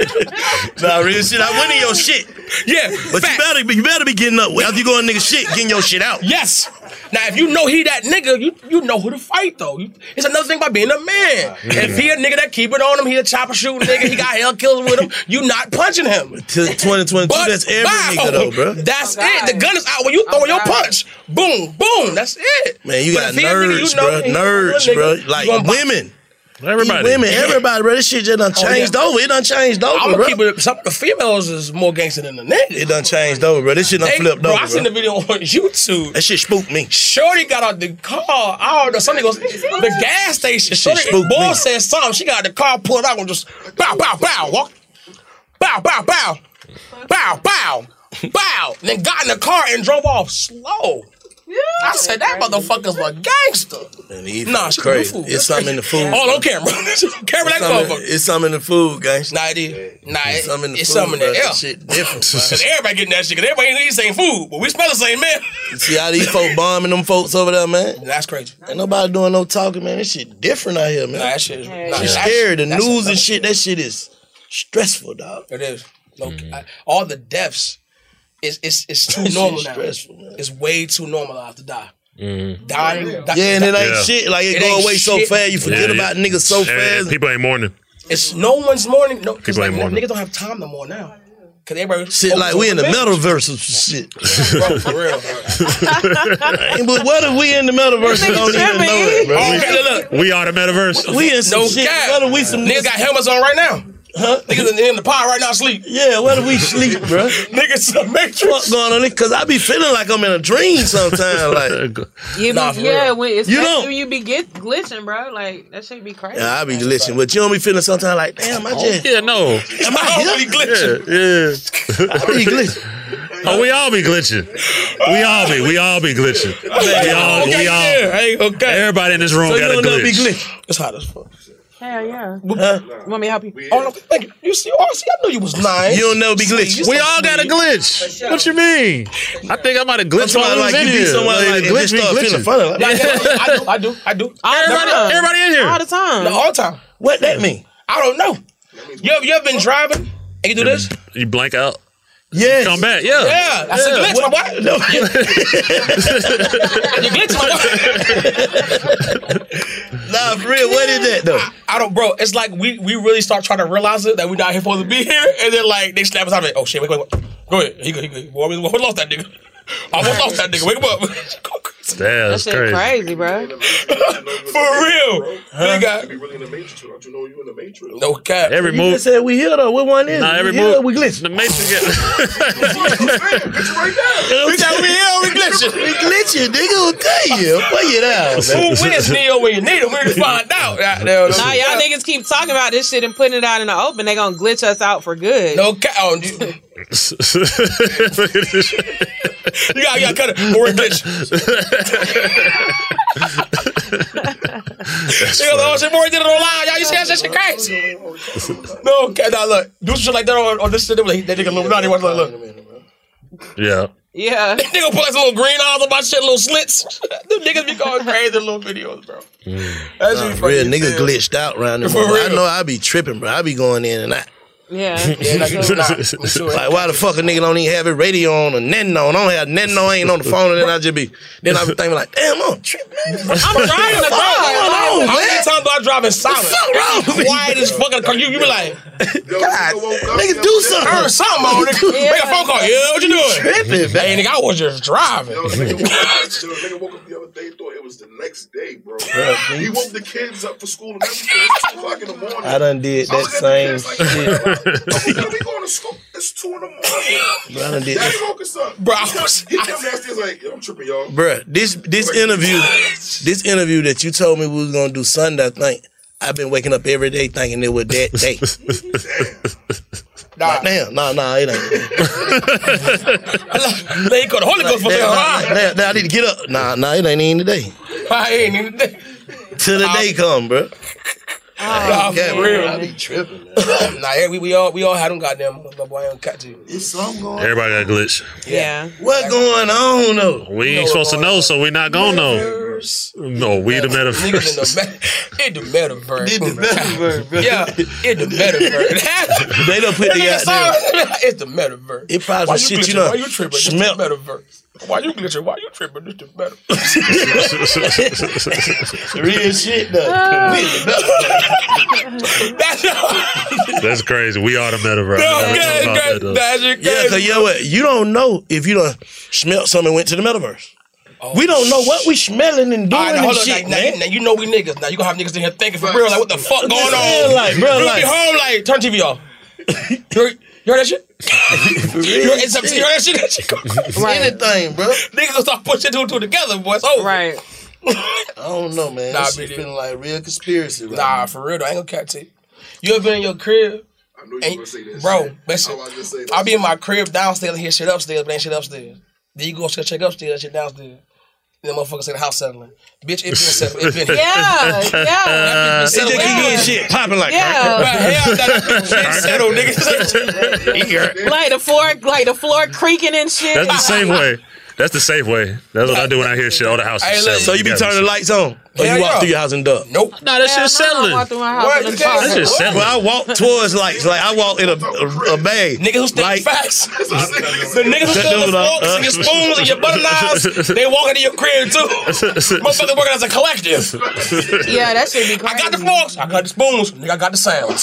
Nah, real shit. I went in your shit. Yeah, But you better, be- you better be getting up. After you go in nigga shit, getting your shit out. Yes. Now, if you know he that nigga, you you know who to fight though. You- It's another thing about being a man. Ah, if he a nigga that keep it on him, he a chopper shooting nigga, he got hell killers with him. You not punching him. To 2022, But that's every bow. nigga though, oh, bro. That's oh, it. The gun is out when you oh, throw your punch. Boom, boom. That's it. Man, you But got if he a nigga, you know bro. he a Nerds, nigga, bro. Like gonna women. Everybody. Women, everybody, bro. This shit just done Oh, yeah. changed over. It done changed over, I'm bro. keep it. Some the females is more gangster than the niggas. It done changed over, bro. This shit done They- flipped bro, over, I seen bro. the video on YouTube. That shit spooked me. Shorty got out the car. I don't know. Something goes the gas station. Shorty, spooked boy me. said something. She got the car, pulled out, and just bow, bow, bow, walk, bow, bow, bow, bow, bow, bow. And then got in the car and drove off slow. I said that motherfucker's a gangster. Man, these Nah, folks she crazy. food. It's something in the food. All on camera. camera It's that motherfucker. it's something in the food, guys. Nah, it is. Nah, It's something in the it's food, something in the air. Shit different, Cause everybody getting that shit. Cause everybody ain't eating the same food, but we smell the same man. You see how these folks bombing them folks over there, man? That's crazy. Ain't nobody doing no talking, man. This shit different out here, man. Nah, that shit is. Nah, It's that scary. The news and shit, that shit is stressful, dog. It is. No, mm. I- all the deaths is it's it's too That normal is now. stressful, man. It's way too normalized to die. Mm-hmm. Dying. di- Yeah, and it ain't Yeah. shit. Like it, It go ain't away so fast. You forget Yeah, about yeah. niggas so fast. people ain't mourning. It's no one's mourning. No, People like, ain't mourning. niggas don't have time no more now. Cause everybody Shit, like we in the metaverse of shit. Bro, for real. Hey, but what if we in the metaverse and don't even know it, bro? Okay, look, look. We are the metaverse. We in some No shit. cap. What if we some Niggas got helmets on right now. Huh? Niggas in, in the pod right now sleep. Yeah, what do we sleep, bro? Niggas in the matrix. What's going on? Because I be feeling like I'm in a dream sometimes. Like, You be, Nah, yeah, real. when, You especially don't. when you be get glitching, bro. Like that shit be crazy. yeah, I be listening, but you don't be feeling sometimes like, damn, I oh, just, Yeah, no. am I I don't be glitching. Yeah, yeah. I be glitching. Oh, we all be glitching. We all be. We all be glitching. We all. Okay, We all. yeah, hey, okay. Everybody in this room So got a don't never be glitch. It's hot as fuck. Hell yeah. Huh? You want me to help you? Oh no, thank you. You see, oh, see, I knew you was nine. You don't never be glitching. We all got a glitch. What you mean? I think I might have glitched Somebody while I was like in you be here. somewhere like, the and glitch just be glitching. funny. Like, Yeah, yeah, I do, I do, I do. All the Everybody, time. everybody in here. All the time. No, all the time. what that mean? I don't know. You ever, you ever been driving and you do this? You blank out. Yes. Come back. Yeah. Yeah, that's a glitch, my boy. No. You glitch, my boy. nah, for real. What is that though? I don't, bro. It's like we we really start trying to realize it that we're not here supposed to be here, and then like they snap us out of it. Oh shit! Wait, wait, wait. Go ahead. He go. He go. Boy, we we lost that nigga. I almost lost that nigga. Wake him up. Damn, That that's shit crazy. crazy, bro. For real. They got You know you in the matrix. no cap. Every You move. just said we here though. What one is? Nah, it? every we here, move. we glitch. The matrix get. We got we here. We glitching. We glitching, nigga. I'll tell you. Put you down, Who man. wins Neo when you need him? We're gonna find out. Goddamn. Nah, y'all niggas keep talking about this shit and putting it out in the open. They gonna glitch us out for good. No cap. Oh, you, you got you got to cut it. Or a glitch. Nigga, oh shit, Maury did it on live. Y'all, you see that shit crazy? no, okay, now look, do some shit like that on, on this shit. They be like, that nigga Illuminati. Watch, look, look. Yeah. Yeah. That nigga put like some little green eyes on my shit, little slits. Them niggas be going crazy in little videos, bro. Mm. That's Nah, really real, niggas glitched out around there. For I know I be tripping, bro. I be going in and out. Yeah. Yeah, like, So- nah, me too. Like, why the fuck a nigga don't even have it radio on or nothing on? I don't have nothing on, ain't on the phone, and then I just be, then I be thinking like, damn, I'm tripping. I'm driving the car. on, How many man? times do I drive in silence? fuck wrong with you? Quiet as fucking car. You, you be like, God, nigga, do something. heard something on it. Yeah. Make a phone call. Yeah, what you doing? Tripping, Hey, nigga, I was just driving. Yo, nigga, woke up, yo, nigga woke up the other day, thought it was the next day, bro. he woke the kids up for school and everything. It's two o'clock in the morning. I done did that same the like, we going to school. It's two in the morning. Bro, I done did Daddy that. woke us up. Bro, he came downstairs like, yo, I'm tripping, y'all. Bruh, this this interview, this interview that you told me we was gonna do Sunday, I think. I've been waking up every day thinking it was that day. Nah, Like, damn, nah, nah, it ain't. they call the Holy Ghost for saying, now, now I need to get up. Nah, nah, it ain't even today. I ain't even there. Till the day come, bro. Nah, Yeah, for real. I be tripping. Man. Nah, we, we all we all had them goddamn no boy on cat to you. It's something going on. Everybody got glitch. Yeah. What going on though? We ain't supposed to know, so we not gonna know. No, we the Niggas in metaverse. the, in the metaverse. Did the metaverse. Yeah, in the metaverse. They don't put the Nigga, goddamn. It's the metaverse. It probably Why some you shit you glitching? know. Why you tripping? It's the metaverse. Why you glitching? Why you tripping? This the better. Real shit though. That's That's crazy. We are the metaverse. No, Never okay, thought okay. That's your Yeah, cause you know what? You don't know if you done smelt something and went to the metaverse. Oh, we don't know what we smelling and doing All right, now, and on. shit, Now, now, man. now you know we niggas. Now you gonna have niggas in here thinking for real, like what the fuck going on? saying, like, bro, you like- be home, like turn TV off. You, heard, you heard that shit? you, heard, it's you heard that shit? That shit? Anything, bro. Niggas gonna start pushing two and two together, boy. It's over. Right. I don't know, man. Nah, Nah, shit BD. feeling like real conspiracy. Right Nah, for real, though, I ain't gonna cat to you. You ever been in your crib? I knew you were Ain't, going to say that bro, shit. listen. I was just say that I'll be in my crib downstairs and hear shit upstairs, but ain't shit upstairs. Then you go check upstairs, shit downstairs. Then motherfuckers say the house settling. Bitch, it been settled. It been Yeah. Yeah. That bitch been It just settled. keep getting shit popping like. Yeah. But hell, that bitch been settled, nigga. Like the floor, like the floor creaking and shit. That's the same way. That's the safe way. That's what I do when I hear shit. All the house Hey, settling So you be turning the lights on, or Hell you walk yeah. through your house and duck? Nope. Nah, that Yeah, shit's settling. walk through my house What? in the You can't- That shit's Well. I walk towards lights, like I walk in a a, a bag. Niggas who stick like, facts. the niggas who That steal dude, the uh, forks uh, and your spoons and your butter knives, they walk into your crib too. Motherfuckers working as a collective. Yeah, that should be crazy. I got the forks, I got the spoons, nigga, I got the sounds.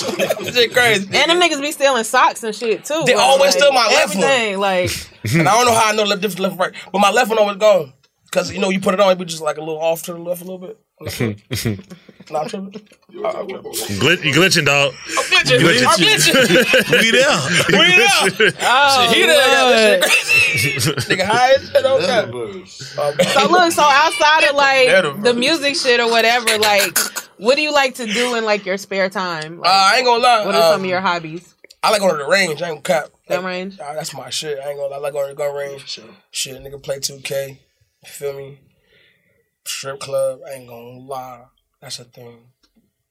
Shit crazy. And them niggas be stealing socks and shit too. They bro. always steal my left one. everything. Like, And I don't know how I know left different left and right, but my left one always gone. Cause you know you put it on, it be just like a little off to the left a little bit. Nah, tripping. Glit- you glitching, dog. I'm glitching. I'm glitching. we there. We there. oh, Shit, he there. got Lord. that shit crazy. Nigga high as shit on that. So look, so outside of like the music shit or whatever, like, what do you like to do in like your spare time? Like, Uh, I ain't gonna lie. what are some um, of your hobbies? I like going to the range. I ain't gonna cap. Gun range? Uh, that's my shit. I ain't gonna lie. I like going to the gun range. Shit, nigga play 2K. You feel me? Strip club. I ain't gonna lie. That's a thing.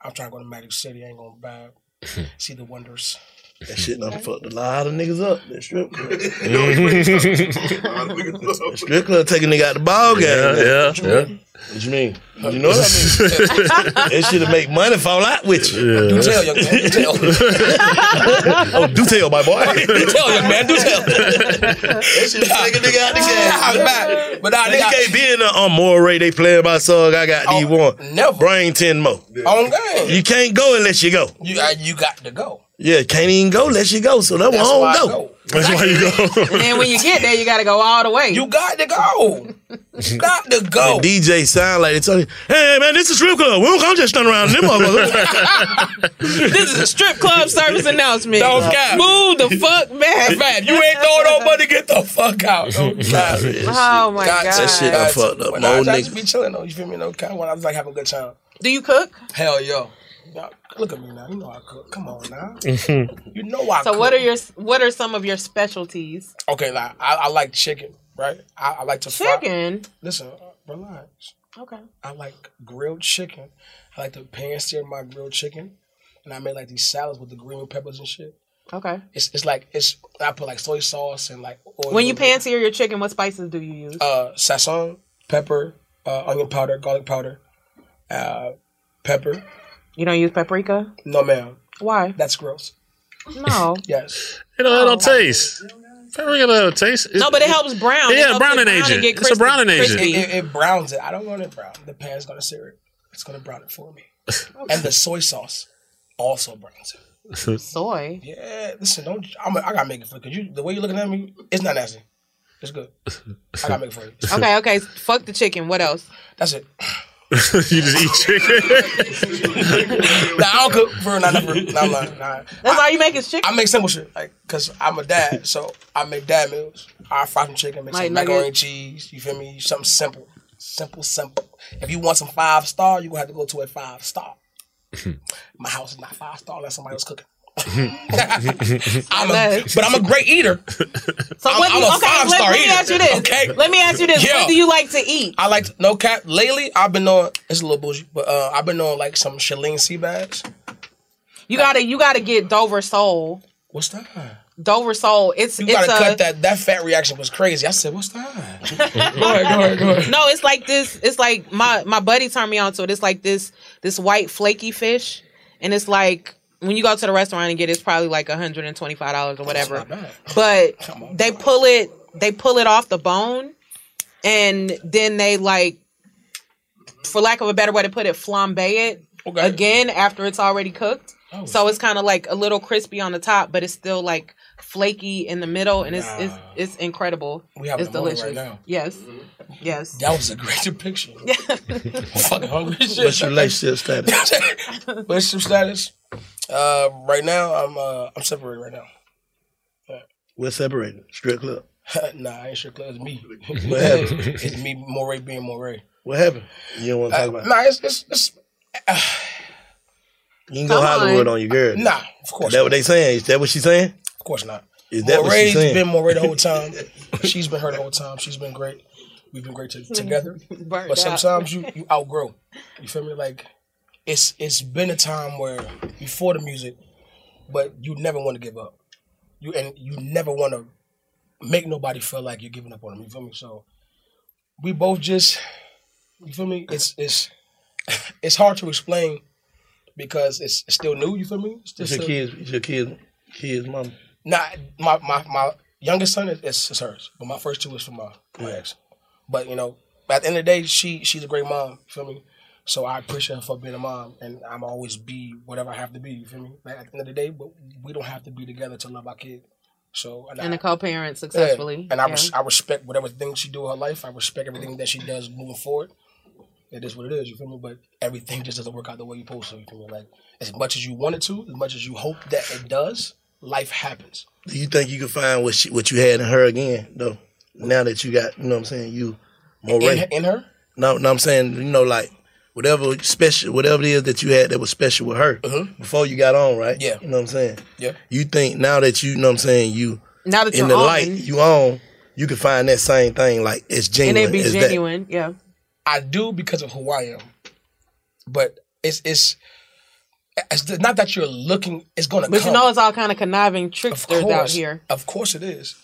I'm trying to go to Magic City. I ain't gonna bad. See the wonders. That shit done fucked a lot of niggas up. That strip club. strip club taking nigga out the ball game. Yeah, yeah, yeah. What you mean? You know what I mean? that shit to make money fall out with you. Yeah. Do tell, young man. Do tell. Oh, do tell, my boy. Do tell, young man. Do tell. that shit take a nigga out the I'm game. But nah, Nigga nigga, can't be in the on more Ray. They playing my song. I got D one. never. Bring ten more. on game. You can't go unless you go. You, uh, you got to go. Yeah, can't even go unless you go. So that's why That's I why I don't go. go. That's why you go. And then when you get there, you got to go all the way. You got to go. You got to go. The DJ sound like they tell you, "Hey man, this is strip club. We don't come just stand around them motherfuckers." this is a strip club service announcement. Don't cap. Move the fuck back. Man, you ain't throwing no money. Get the fuck out. Don't cap. Oh my Got god. to. That shit done Got fucked up But my nah, I just be chilling though. You feel me? No kind. When I was like having a good time. Do you cook? Hell yo. Y'all, Look at me now. You know I cook. Come on now. you know I. So cook. what are your what are some of your specialties? Okay, like I, I like chicken, right? I, I like to fry- Chicken. Listen, uh, relax. Okay. I like grilled chicken. I like to pan sear my grilled chicken, and I make like these salads with the green peppers and shit. Okay. It's it's like it's I put like soy sauce and like oil. When you pan sear your chicken, what spices do you use? uh sazon, pepper, uh, onion powder, garlic powder, uh, pepper. You don't use paprika? No, ma'am. Why? That's gross. No. Yes. You know, it don't oh, taste. Paprika don't taste. No, but it helps brown. It Yeah, helps browning it brown agent. get It's a crispy- browning agent. It, it, it browns it. I don't want it brown. The pan's gonna sear it. It's gonna brown it for me. and the soy sauce also browns it. Soy. Yeah, listen, don't. I'm, I gotta make it for. Cause you, the way you're looking at me, it's not nasty. It's good. I gotta make it for you. Okay, okay. Fuck the chicken. What else? That's it. you just eat chicken. nah, I don't cook for not never. Nah, I'm. Nah. That's all you make is chicken. I make simple shit, like, cause I'm a dad, so I make dad meals. I fry some chicken, make Like some macaroni and cheese. You feel me? Something simple, simple, simple. If you want some five star, you gonna have to go to a five star. My house is not five star unless somebody else cooking. I'm a, but I'm a great eater. So I'm, what do I'm a okay, five let, star let me eater. ask you this. Okay, Let me ask you this. Yo. What do you like to eat? I like to, no cap. Lately, I've been on. It's a little bougie, but uh, I've been on like some Chilean sea bass. You gotta you gotta get Dover sole. What's that? Dover sole. It's You it's gotta a cut that. That fat reaction was crazy. I said, "What's that?" go ahead, go ahead, go ahead. No, it's like this. It's like my my buddy turned me on to it. It's like this this white flaky fish, and it's like when you go to the restaurant and get it, it's probably like hundred and twenty five dollars or whatever. But they pull it they pull it off the bone, and then they like, for lack of a better way to put it, flambe it again after it's already cooked. Oh, so it's kind of like a little crispy on the top, but it's still like flaky in the middle, and it's it's it's incredible. We have it's it the delicious. right now. Yes, yes. That was a great depiction. I'm fucking hungry. as shit. What's your relationship status? relationship status? Uh, right now, I'm uh, I'm separated right now. We're separated. Strip club. nah, I ain't sure it's me. What happened? it's me, Morray being Morray. What happened? You don't want to talk about it? Nah, it's it's, it's You can go Come Hollywood on. on your girl. Nah, of course Is that what they saying? Is that what she's saying? Of course not. Is that what Morray's she's saying? been Morray the whole time. She's been her the whole time. She's been great. We've been great to, together. Burned but out. sometimes you you outgrow. You feel me? Like it's it's been a time where before the music, but you never want to give up. You and you never want to make nobody feel like you're giving up on them. You feel me? So we both just you feel me? It's it's it's hard to explain because it's, it's still new. You feel me? It's It's your a- kids. It's your kids. Kids, mom. Nah, my my my youngest son is, is, is hers, but my first two is from uh, my my ex. But you know, at the end of the day, she she's a great mom. You feel me? So I appreciate her for being a mom, and I'm always be whatever I have to be. You feel me? Like, at the end of the day, but we don't have to be together to love our kid. So and I, to co-parent yeah, successfully. and I Yeah. res- I respect whatever thing she do in her life. I respect everything that she does moving forward. It is what it is. You feel me? But everything just doesn't work out the way you're supposed to. You feel me? Like as much as you want it to, as much as you hope that it does, life happens. Do you think you can find what she, what you had in her again though? Now that you got, you know what I'm saying, you more In, ready. in her? No, no, I'm saying, you know, like whatever special, whatever it is that you had that was special with her uh-huh. before you got on, right? Yeah. You know what I'm saying? Yeah. You think now that you, know what I'm saying, you Now that in you're the on. light, you on, you can find that same thing like it's and genuine. it be as that. genuine. Yeah. I do because of who I am. But it's it's, it's not that you're looking. It's gonna. But come. you know, it's all kind of conniving Of tricksters out here. Of course it is.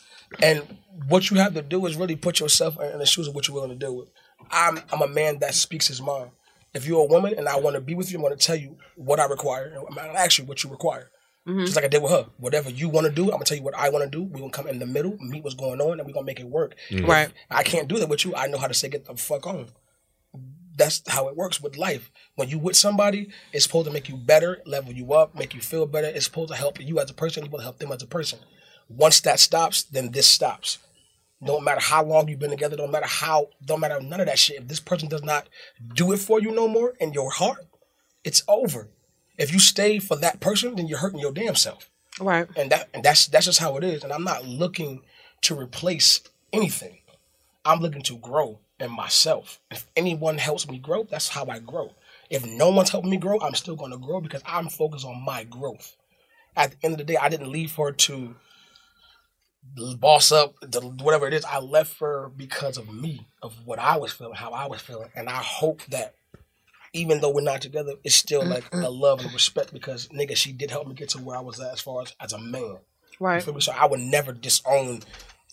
And what you have to do is really put yourself in the shoes of what you're willing to deal with. I'm I'm a man that speaks his mind. If you're a woman and I want to be with you, I'm going to tell you what I require. I'm going to ask you what you require. Mm-hmm. Just like I did with her. Whatever you want to do, I'm going to tell you what I want to do. We're going to come in the middle, meet what's going on, and we're going to make it work. Mhm. Right. I can't do that with you. I know how to say get the fuck on. That's how it works with life. When you with somebody, it's supposed to make you better, level you up, make you feel better. It's supposed to help you as a person. It's supposed to help them as a person. Once that stops, then this stops. Don't matter how long you've been together. Don't matter how. Don't matter none of that shit. If this person does not do it for you no more in your heart, it's over. If you stay for that person, then you're hurting your damn self. Right. And that and that's that's just how it is. And I'm not looking to replace anything. I'm looking to grow in myself. If anyone helps me grow, that's how I grow. If no one's helping me grow, I'm still going to grow because I'm focused on my growth. At the end of the day, I didn't leave her to boss up, the, whatever it is. I left her because of me, of what I was feeling, how I was feeling, and I hope that even though we're not together, it's still like a mm-hmm. love and respect because nigga, she did help me get to where I was at as far as as a man. Right. So I would never disown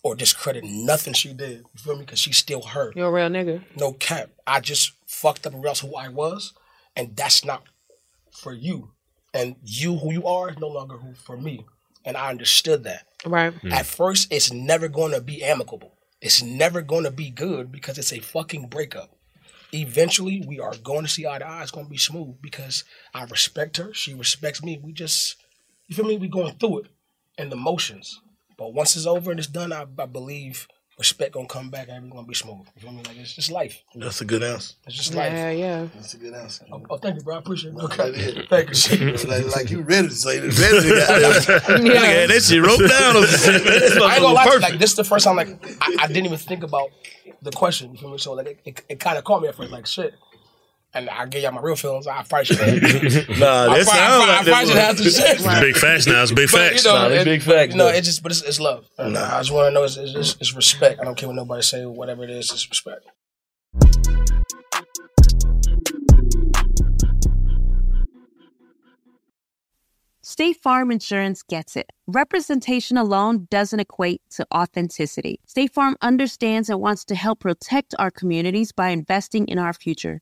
or discredit nothing she did. You feel me? Because she's still her. You're a real nigga. No cap. I just fucked up and realized who I was, and that's not for you. And you, who you are, is no longer who for me. And I understood that. Right. Hmm. At first, it's never going to be amicable. It's never going to be good because it's a fucking breakup. Eventually, we are going to see eye to eye. It's going to be smooth because I respect her. She respects me. We just, you feel me? We going through it and the motions. But once it's over and it's done, I, I believe respect gonna come back and everything gonna be smooth. You feel me? Like it's just life. That's a good answer. It's just life. Yeah, yeah. That's a good answer. Oh, oh, thank you, bro. I appreciate it. that Okay. Thank you. like, like you ready to say this. Ready to get Yeah. Yeah, that shit wrote down. I ain't gonna lie to you, like this is the first time like I, I didn't even think about the question. You feel me? So like it, it, it kind of caught me at first, like shit. And I gave y'all my real feelings. I probably should. have. Nah, I that probably, sounds I like probably, I probably should have to shit. It's big facts now. It's big But, facts. You know, Nah, they it- big facts, No, though. it's just, but it's, it's love. And I just want to know it's, it's, just- it's respect. I don't care what nobody say. Whatever it is, it's respect. State Farm Insurance gets it. Representation alone doesn't equate to authenticity. State Farm understands and wants to help protect our communities by investing in our future.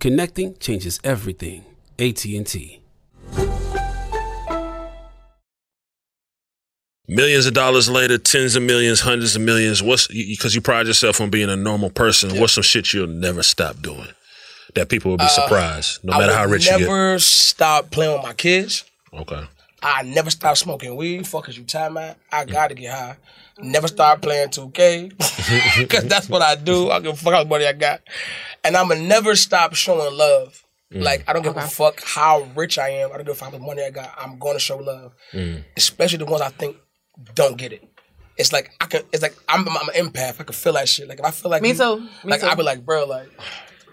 Connecting changes everything. AT&T. Millions of dollars later, tens of millions, hundreds of millions. What's because you pride yourself on being a normal person? What's some shit you'll never stop doing that people will be surprised, no Uh, I matter would how rich you get? Never stop playing with my kids. Okay. I never stop smoking weed. Fuck is you time at? I gotta get high. Never start playing 2K. Because that's what I do. I can fuck how much money I got. And I'ma never stop showing love. Mm. Like I don't give a fuck how rich I am. I don't give a fuck how much money I got. I'm gonna show love. Mm. Especially the ones I think don't get it. It's like I can it's like I'm, I'm an empath. I can feel that shit. Like if I feel like Me you- too. Me like too. I be like, bro, like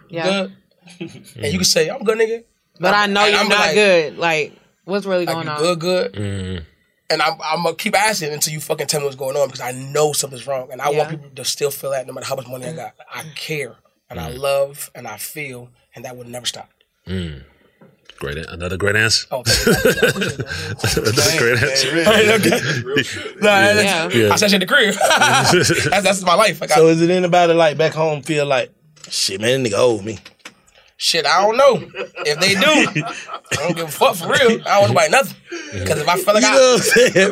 Yeah. good? and you can say, I'm good nigga. But I know you're I'm not like- good. Like, what's really Like going you on? good, good. Mm. And I'm, I'm gonna keep asking until you fucking tell me what's going on because I know something's wrong, and I want people to still feel that no matter how much money I got. I care, and I love, and I feel, and that would never stop. Mm. Great, another great answer. Oh, another great answer. Nah, that's- Yeah. Yeah. I said shit in the crib. that's, that's my life. I got, So is it anybody like back home feel like shit, man, that nigga owe me? Shit, I don't know. If they do, I don't give a fuck for real. I don't know about nothing. Because if I feel like You I, know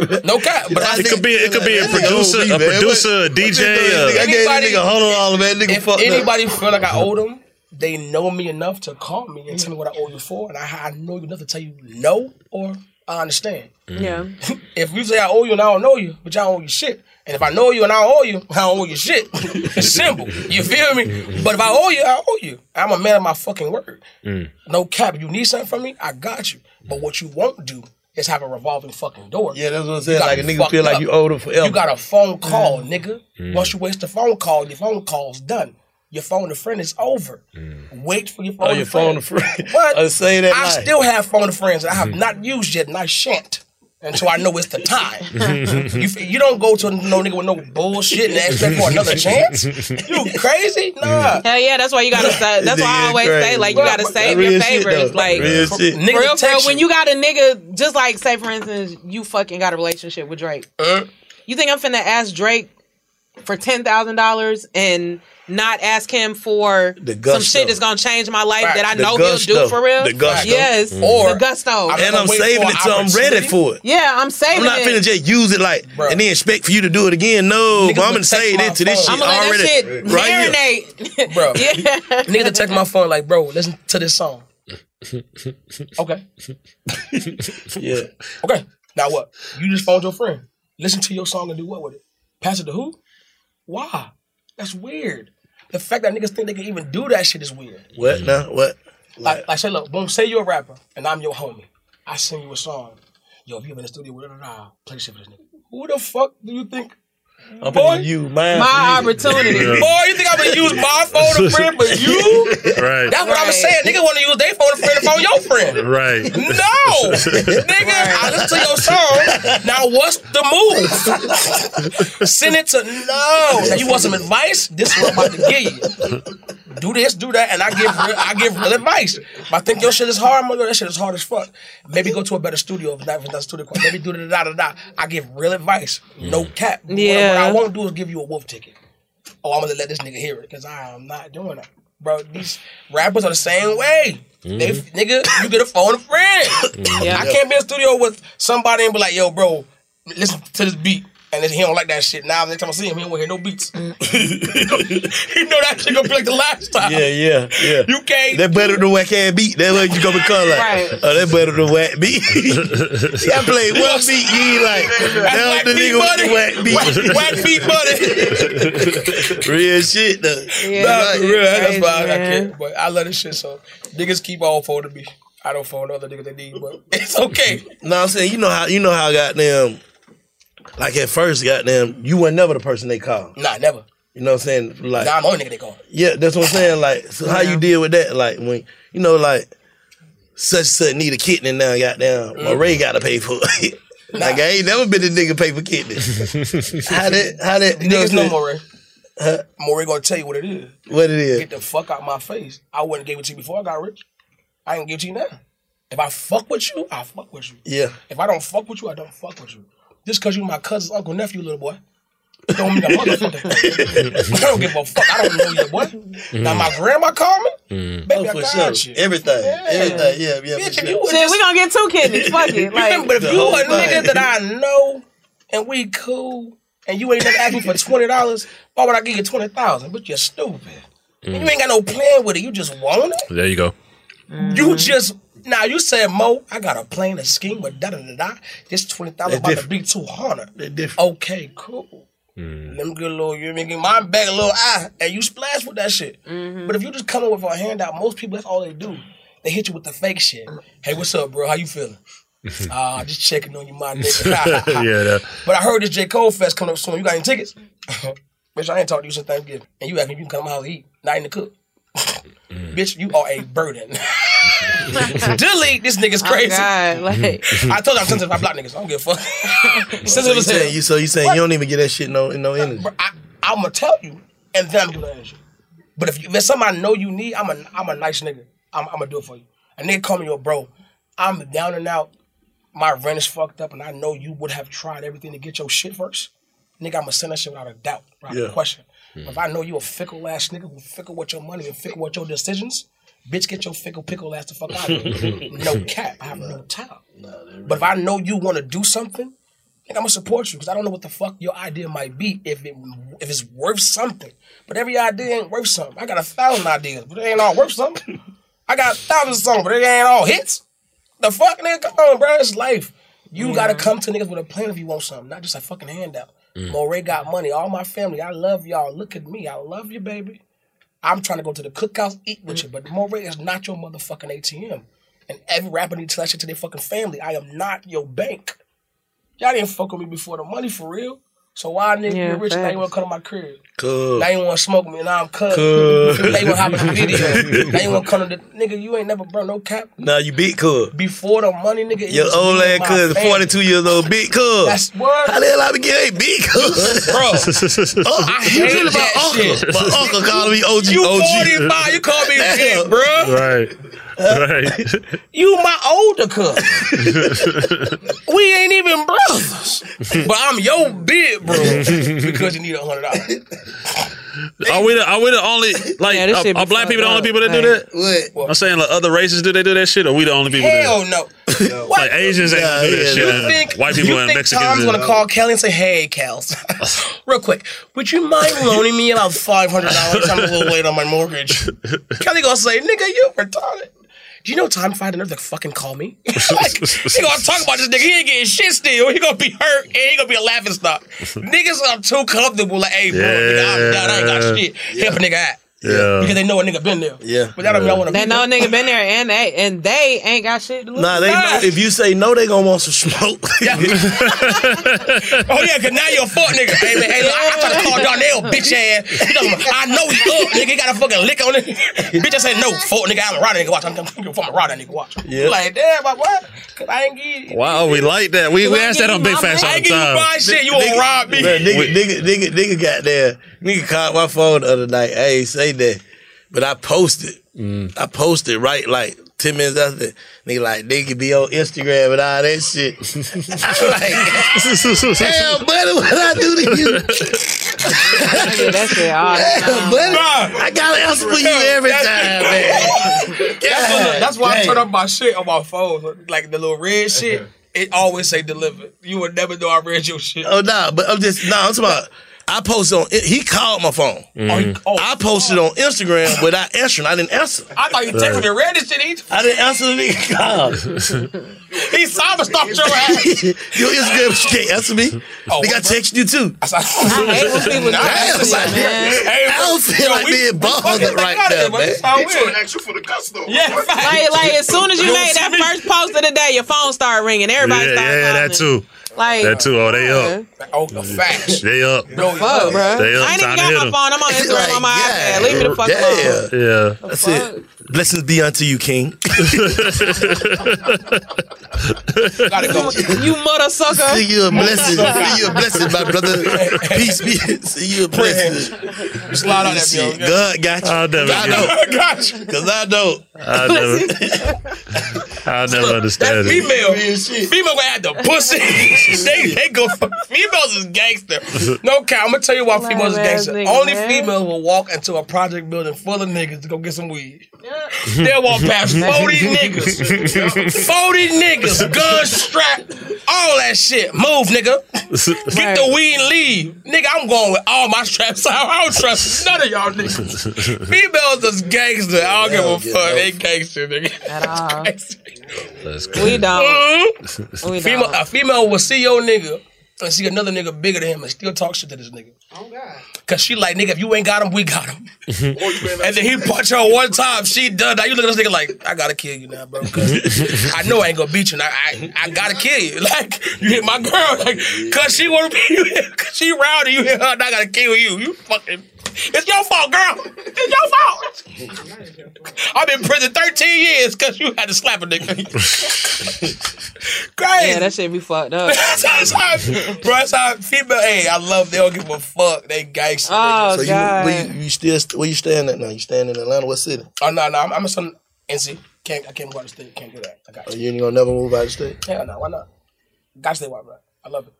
what I'm no cap, but I It could be it could be a producer, a producer, a DJ. I Uh, gave that nigga hundred dollars, man. Nigga if fucked up. anybody feel like I owe them, they know me enough to call me and tell me what I owe you for, and I, I know you enough to tell you no or I understand. Yeah. If you say I owe you and I don't know you, but I don't owe you shit. And if I know you and I owe you, I don't owe you shit. it's simple. You feel me? But if I owe you, I owe you. I'm a man of my fucking word. No cap. You need something from me, I got you. But what you won't do is have a revolving fucking door. Yeah, that's what I'm saying. Like a nigga fucked feel like up. you owe them forever. You got a phone call, Mm. nigga. Mm. Once you waste the phone call, your phone call's done. Your phone to friend is over. Wait for your phone. Oh, to your friend. phone to friend. What? I say that I line. still have phone to friends that I have not used yet, and I shan't until I know it's the time. you, you don't go to no nigga with no bullshit and expect for another chance. You crazy? Nah. Hell yeah, that's why you gotta say. That's why I always say like you gotta save Real your shit, favorites. though. Like Real for, shit. for Niggas real, real, when you. you got a nigga, just like say for instance, you fucking got a relationship with Drake. Uh. You think I'm finna ask Drake for ten thousand dollars and not ask him for The some shit that's gonna change my life Right. that I The know gusto. he'll do for real? The gusto. Yes. Mm. Or- the gusto. and I'm saving it till I'm ready for it. Yeah, I'm saving it. I'm not it. finna just use it like and then expect for you to do it again. No, Niggas but I'm gonna text save my it to this shit. I'ma that already. shit right here. Bro. yeah. Nigga that text my phone like, bro, listen to this song. Okay. yeah. Okay. Now what? You just phoned your friend. Listen to your song and do what with it? Pass it to who? Why? That's weird. The fact that niggas think they can even do that shit is weird. What mm. now? What? Like, like say, look, boom, say you're a rapper and I'm your homie. I sing you a song. Yo, if you in the studio with nah, play shit for this nigga. Who the fuck do you think? I'm Boy. gonna use mine. My for you. opportunity. Boy, you think I'm gonna use my phone to friend for you? Right. That's what I was saying. Nigga want to use their phone to friend to phone your friend. Right. No, nigga, I listen to your song. Now, what's the move? Send it to no. Now, you want some advice? This is what I'm about to give you. Do this, do that, and I give real, I give real advice. If I think your shit is hard, I'm gonna go, that shit is hard as fuck. Maybe go to a better studio if not, if not studio. Maybe do the da da da. I give real advice. No cap. What- What, I won't do is give you a wolf ticket. Oh, I'm gonna let this nigga hear it because I am not doing that, bro. These rappers are the same way. Mm-hmm. They, nigga, you get a phone a friend. Mm-hmm. Yeah. I can't be in studio with somebody and be like, yo, bro, listen to this beat. And then he don't like that shit. Now next time I see him, he don't want to hear no beats. he know that shit gonna be like the last time. Yeah, yeah, yeah. You can't. That better than whack ass beat. That's what you gonna become like. Right. Oh, that better than whack beat. I play one beat, you ain't like that was whack the beat, nigga with buddy. the whack beat. Whack- whack beat, buddy. Real shit though. Yeah. Nah, for real, that's why I, I can't. But I love this shit. So niggas keep on phoning me. I don't phone other niggas they need, but it's okay. No, I'm saying you know how you know how goddamn like at first goddamn you were never the person they call. Nah, never. You know what I'm saying? Like Now I'm on nigga they call. Yeah, that's what I'm saying. Like, so how you deal with that? Like when you know, like such and such need a kidney now, goddamn, Mm. well, Ray gotta pay for it. like I ain't never been a nigga pay for kidney. how that? How that? You Niggas I'm know saying? more. More gonna tell you what it is. What it is? Get the fuck out my face. I wouldn't give it to you before I got rich. I ain't give it to you now. If I fuck with you, I fuck with you. Yeah. If I don't fuck with you, I don't fuck with you. Just cause you my cousin's uncle nephew, little boy. Don't mean a motherfucker. I don't give a fuck. I don't know you, boy. Mm-hmm. Now my grandma called me. Mm-hmm. Baby, Oh, I for got sure. you. Everything. Everything. Yeah, yeah. Bitch, for if sure. you was Shit, we gonna get two kidneys. Fuck it. Like, Remember, if you whole a nigga that I know and we cool, and you ain't never asked me for twenty dollars, why would I give you twenty thousand? But you're stupid. And You ain't got no plan with it. You just want it. There you go. You just now you said Mo, I got a plan, a scheme, but da da da da. This twenty thousand They're about to be two hundred. They're different. Okay, cool. Let me get a little, you make my back a little eye, and you splash with that shit. But if you just come up with a handout, most people that's all they do. They hit you with the fake shit. Hey, what's up, bro? How you feeling? Ah, just checking on you, my nigga. yeah, that, But I heard this J. Cole Fest coming up soon. You got any tickets? Bitch, I ain't talked to you since Thanksgiving. And you asked me if you can come out my house to eat. Not even the cook. Bitch, you are a burden. Delete. This nigga's oh crazy. God, mm-hmm. like, mm-hmm. I told you I'm sensitive. I block niggas. I don't give a fuck. So you saying you so you saying you don't even get that shit no no energy. I, I'm gonna tell you, and then I'm gonna answer. But if, you, if it's something I know you need, I'm a I'm a nice nigga. I'm, I'm gonna do it for you. A nigga call me yo, bro. I'm down and out. My rent is fucked up, and I know you would have tried everything to get your shit first. Nigga, I'ma send that shit without a doubt, without Yeah. a question. But if I know you a fickle ass nigga who fickle with your money and fickle with your decisions, bitch, get your fickle pickle ass the fuck out of here. no cap. I have no time. But if I know you want to do something, nigga, I'm gonna support you because I don't know what the fuck your idea might be if it if it's worth something. But every idea ain't worth something. I got a thousand ideas, but it ain't all worth something. I got thousands of songs, but they ain't all hits. The fuck, nigga, come on, bro. It's life. You gotta come to niggas with a plan if you want something, not just a fucking handout. Mm. Morray got money. All my family, I love y'all. Look at me. I love you, baby. I'm trying to go to the cookhouse, eat with mm. you, but Morray is not your motherfucking ATM. And every rapper needs to tell that shit to their fucking family. I am not your bank. Y'all didn't fuck with me before the money for real. So why nigga Yeah, get rich and now you facts. wanna come to my crib? Cool. Now you wanna smoke me and now I'm cut. Cool. now you wanna hop in the video. now you wanna come to the nigga, you ain't never bro, no cap. Nah, you beat cool. Before the money, nigga. it Your old me ass and my cousin, family. 42 years old, big cool. That's what. How the hell I be getting a big cool? Bro, oh, I you hate really my that uncle. shit. My uncle calling me OG. You OG. 45, you call me Damn. big, bro. Right. Right. You my older cousin. we ain't even brothers. But I'm your big bro because you need a hundred dollars. Are we the, are we the only like Yeah, are, are black fucked people the only people that do that? What? I'm saying like other races do they do that shit or we the only people Hell that no. no. like Asians ain't Nah, do that yeah, shit. nah. and think, White people you and think Mexicans. Tom's gonna call Kelly and say, "Hey, Kels, real quick, would you mind loaning me about five hundred dollars? I'm a little late on my mortgage." Kelly gonna say, "Nigga, you retarded." Do you know Tom find enough to fucking call me? like, he gonna talk about this nigga. He ain't getting shit still. He gonna be hurt and he gonna be a laughing stock. Niggas are too comfortable. Like, hey, bro, nigga, I'm down. I ain't got shit. Help a nigga out. Yeah. Because they know a nigga been there. Yeah. But that don't mean I want to They know a nigga been there and they and they ain't got shit to lose. Nah, they know if you say no, they gonna want some smoke. Oh yeah, cause now you're a fuck nigga. Hey man, hey, look, I try to call Darnell, bitch ass. He talking I know he up, nigga. He got a fucking lick on it. bitch, I said no, fuck nigga. I'm a rider nigga. Watch, I'm coming from a rider nigga. Watch. Yeah. Like damn, but what? Cause I ain't give you. Wow, we like that. We we ask that on Big Facts all I the ain't give you my shit. You won't rob me. Man, nigga, nigga, nigga, nigga got there. Nigga called my phone the other night. I ain't say that, but I posted. Mm. I posted right like ten minutes after. They like nigga be on Instagram and all that shit. I'm like, damn, buddy, what I do to you? that shit all the buddy, I gotta answer for you every time, man. That's, what- that's why I turn up my shit on my phone, like the little red shit. It always say delivered. You would never know I read your shit. Oh nah, but I'm just nah. I'm talking about. I posted on. He called my phone. Mm. Oh, I posted on Instagram without answering. I didn't answer. I thought you texted me and read this shit. He, I didn't answer the nigga call. he saw me stop your ass. Your Instagram she can't answer me. Oh, nigga, I text you too. I hate when people do that shit, man. I don't feel like being bothered right now, man. He trying to ask you for the gusto. Yeah, Like, like as soon as you You made that first post of the day, your phone started ringing. Everybody yeah, started yeah, that too. Like That too. Oh, they up. Oh, the facts. They up. No, Fuck, bro. They up. I ain't even got hit my 'em. phone. I'm on Instagram on my iPad. Leave me the fuck alone. Yeah. Yeah. That's it. Blessings be unto you, King. Gotta go. You mother sucker. See you a blessing. See you a blessing, my brother. Peace be. See you a blessing. Slide on that Shit, bill. God got you. I'll never I know. Got you. Cause I know. I'll never, I'll never That understand it. female, female gonna have the pussy. they, they go. Females is gangster. No count. I'm gonna tell you why females is gangster. Only females will walk into a project building full of niggas to go get some weed. They'll walk past 40 niggas. 40 niggas, guns strapped, all that shit. Move, nigga. Get the weed and leave. Nigga, I'm going with all my straps out. I don't trust none of y'all niggas. Females is gangster. I don't give a fuck. no They gangster, nigga. At all. That's good. We don't. Mhm. We don't. a female will see your nigga and see another nigga bigger than him and still talk shit to this nigga. Oh God. Cause she like, nigga, if you ain't got him, we got him. and then he punch her one time, she done. Now you look at this nigga like, I gotta kill you now, bro. 'cause I know I ain't gonna beat you. Now I, I gotta kill you. Like you hit my girl, like, cause she wanna be you. Cause she rowdy, you hit her. Now I gotta kill you. You fucking. It's your fault, girl. It's your fault. I've been in prison 13 years because you had to slap a nigga. Crazy. Yeah, that shit be fucked up. that's how, bro, that's how female. Hey, I love. They don't give a fuck. They gangster. Oh So you, god. where you, you still where you staying at now? You staying in Atlanta? What city? oh no, no, I'm, I'm in some NC. Can't I can't go out of state. Can't do that. I got Oh, you ain't gonna never move out of the state. Hell no, why not? Got to stay where I'm at. I love it.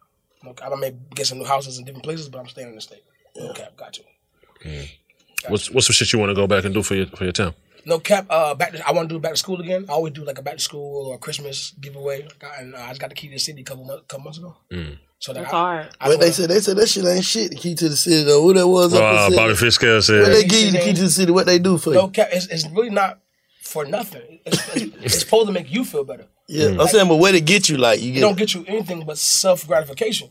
No, I may get some new houses in different places, but I'm staying in the state. No cap, got you. What's what's some shit you want to go back and do for your for your town? No cap. Uh, back to, I want to do back to school again. I always do like a back to school or Christmas giveaway. And uh, I just got the key to the city a couple months, couple months ago. So that That's I, hard. I What they said, they said that shit ain't shit. The key to the city though. Who that was? up in Uh, city? Bobby Fitzgerald What said. they give you the key to the city? What they do for you? No cap. It's, it's really not for nothing. It's, it's, it's supposed to make you feel better. Yeah, I'm saying, but where to get you? Like you It get? don't get you anything but self gratification.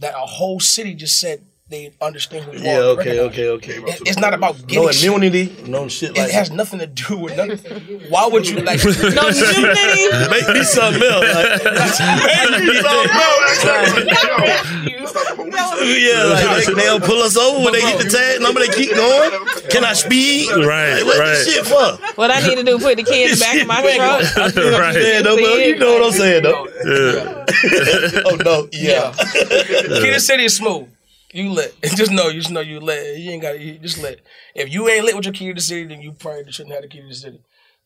That a whole city just said they understand who you Yeah, are. and okay, recognize okay, okay. It- it's not about getting No shit. immunity, no shit like It has nothing to do with nothing. Why would you like? No immunity. Make me something else. Like, make me something else. yeah, like they, they'll pull us over when they get the tag number. They keep going. Can I speed? Right, Like, what right. this shit for? What I need to do? Put the kids back in my truck. I feel what Right. you're saying, though, you know what I'm saying, though. Yeah. oh no, yeah. Key to City is smooth. You lit. Just know, you just know you lit. You ain't got to just lit. If you ain't lit with your key to the city, then you probably shouldn't have the key to the city.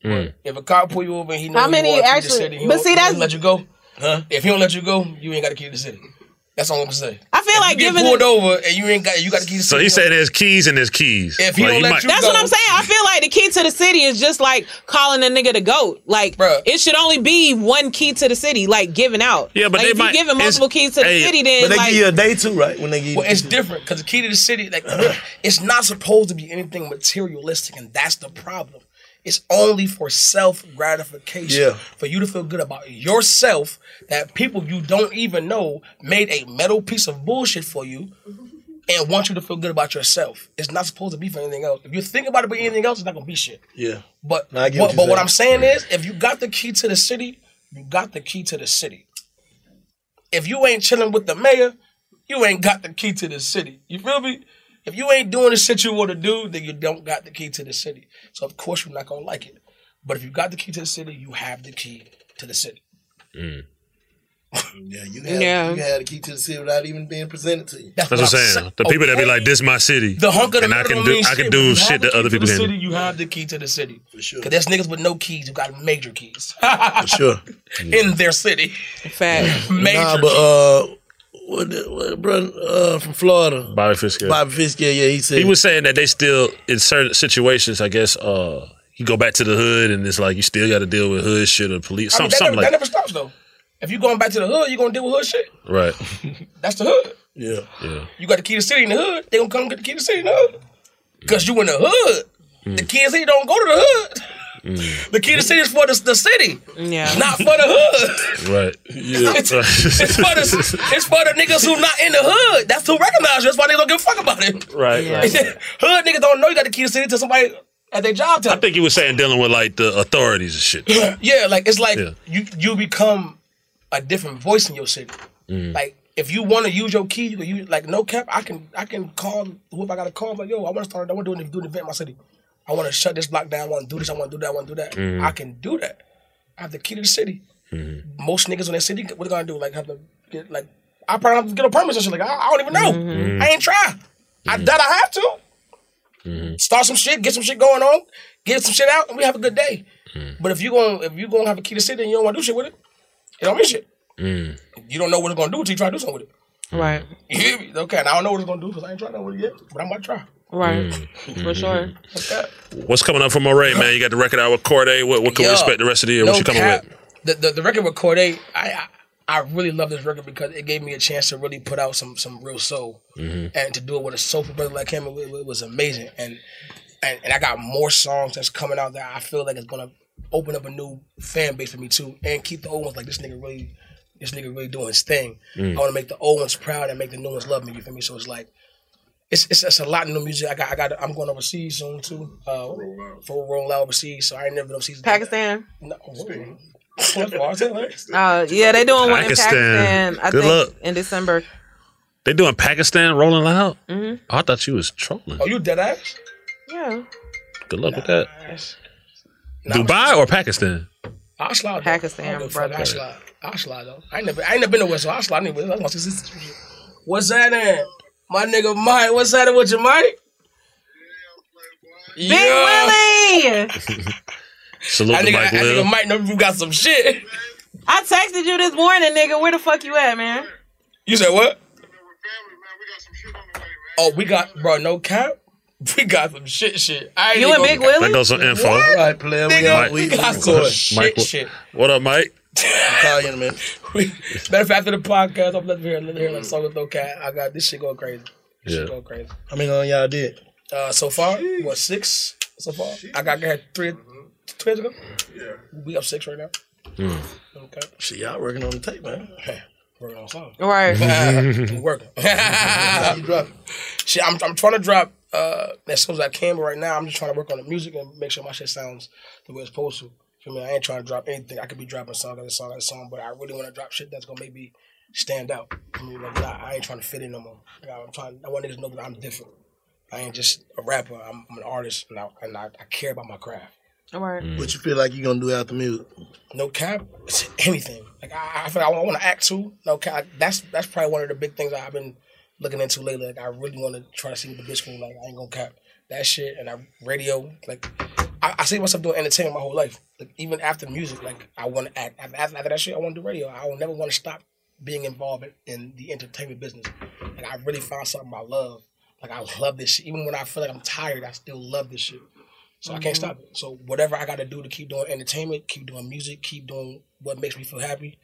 Mm. If a cop pull you over and he know How you many want a key to the actually- city, he but don't- see, he that's- don't let you go. Huh? If he don't let you go, you ain't got the key to the city. That's all I'm gonna say. I feel like you get giving pulled it- over and you ain't got you got the key to the So city. he said there's keys and there's keys. If he don't let you That's what I'm saying. I feel like the key to the city is just like calling a nigga the goat. Like it should only be one key to the city, like giving out. Yeah, but like, they if might- you giving it's- multiple keys to the hey, city, then But they like give you a day too, right? When they give you Well, it's different because the key to the city, like, it's not supposed to be anything materialistic, and that's the problem. It's only for self gratification, Yeah. for you to feel good about yourself. That people you don't even know made a metal piece of bullshit for you, and want you to feel good about yourself. It's not supposed to be for anything else. If you think about it for anything else, it's not gonna be shit. yeah. But No, what, what but what. I'm saying is, if you got the key to the city, you got the key to the city. If you ain't chilling with the mayor, you ain't got the key to the city. You feel me? If you ain't doing the shit you want to do, then you don't got the key to the city. So of course you're not gonna like it. But if you got the key to the city, you have the key to the city. Yeah, you had, Yeah. you had the key to the city without even being presented to you. That's what I'm saying. The people that be like, "This is my city," The hunk of the and I can don't do mean I can shit. do you shit have the that key other to people the can't. city. You have the key to the city. For sure. Cause there's niggas with no keys who got major keys For sure. in their city. fact. Major Nah, but uh, what, the, what brother uh, from Florida, Bobby Fitzgerald. Bobby Fitzgerald, yeah, he said He was saying that they still in certain situations. I guess uh, you go back to the hood, and it's like you still got to deal with hood shit or police, I some, mean, that, something never, that never stops though. If you're going back to the hood, you're gonna deal with hood shit. right. That's the hood. yeah, Yeah. You got the key to the city in the hood. They gonna come get the key to the city in the hood. Cause you in the hood. The kids to the city don't go to the hood. The key to the city is for the, the city, Yeah. not for the hood. Right. Yeah. It's, it's for the it's for the niggas who not in the hood. That's who recognize you. That's why they don't give a fuck about it. right. Yeah. right. hood niggas don't know you got the key to the city till somebody at their job tell I think he was saying dealing with like the authorities and shit. Yeah, like it's like Yeah. you you become a different voice in your city. Mm. Like if you want to use your key, you can use like no cap. I can I can call whoever I gotta call. Like yo, I want to start. I want to do an, do an event in my city. I want to shut this block down. I want to do this. I want to do that. I want to do that. Mm. I can do that. I have the key to the city. Mm-hmm. Most niggas in their city, what are they gonna do? Like have to get like I probably have to get a permit and shit. Like I, I don't even know. Mm-hmm. I ain't try. I that I have to. Mm-hmm. Start some shit, get some shit going on, get some shit out, and we have a good day. Mm-hmm. But if you going if you gonna have a key to the city and you don't want to do shit with it, it don't mean shit. You don't know what it's gonna do until you try to do something with it. Right. You? Okay, and I don't know what it's gonna do because I ain't trying that with it yet, but I'm gonna try. Right. Mm. For sure. Okay. What's coming up for Morray, man? You got the record out with Cordae. What, what can we expect the rest of the year? no what you coming cap. with? The, the the record with Cordae, I, I I really love this record because it gave me a chance to really put out some some real soul Mm-hmm. and to do it with a soulful brother like him. It, it was amazing, and, and and I got more songs that's coming out that I feel like it's gonna open up a new fan base for me too, and keep the old ones like this nigga really. This nigga really doing his thing. Mm. I want to make the old ones proud and make the new ones love me. You feel me? So it's like, it's it's, it's a lot of new music. I got I got I'm going overseas soon too. Uh, for roll out overseas. So I ain't never been overseas. Pakistan. No, That's far. Uh, yeah, they doing one in Pakistan. Pakistan. I Good think luck. in December. They doing Pakistan rolling loud? Mhm. Oh, I thought you was trolling. Oh, you dead ass? Yeah. Good luck with that. Dubai or Pakistan? I'll slide. Pakistan, I don't give a brother. I'll slide. I'll slide though. I ain't never, I ain't never been nowhere, so I'll slide anyway. I want to see some. What's that in? My nigga Mike. What's that with you, Mike? Big Willie. Salute I to nigga, Mike I Lil. nigga might know if you got some shit. I texted you this morning, nigga. Where the fuck you at, man? You said what? Oh, we got oh, bro, no cap. We got some shit, shit. I ain't You and Big gonna- Willie? There goes some info. What? Right, player. We, Nigga, got, we, we, got some recording. shit, Mike, shit. What up, Mike? I'll call you in a minute. We, matter of fact, after the podcast, I'm letting hear, let hear like song with no cat. I got this shit going crazy. This Yeah. shit going crazy. How many on y'all did? Uh, so far, what six so far? I got had three two years ago. Yeah, we up six right now. Okay, Shit, y'all working on the tape, man. working on something. Right. we working. you drop. Shit, I'm I'm trying to drop uh as soon as I can, but right now I'm just trying to work on the music and make sure my shit sounds the way it's supposed to. Feel me? I ain't trying to drop anything. I could be dropping song after song after song, but I really want to drop shit that's gonna make me stand out. I mean, like, nah, I ain't trying to fit in no more. Like, I'm trying. I want niggas to know that I'm different. I ain't just a rapper. I'm, I'm an artist, and I and I, I care about my craft. All right. What you feel like you gonna do after music? No cap, it's anything. Like I, I feel like I want to act too. No cap. That's that's probably one of the big things I've been looking into lately. Like I really want to try to see what the bitch can like. I ain't gonna cap that shit. And I radio like I, I see myself doing entertainment my whole life. Like even after music, like I want to act. After, after that shit, I want to do radio. I will never want to stop being involved in, in the entertainment business. Like I really found something I love. Like I love this shit. Even when I feel like I'm tired, I still love this shit. So I can't mm-hmm. stop it. So whatever I got to do to keep doing entertainment, keep doing music, keep doing what makes me feel happy.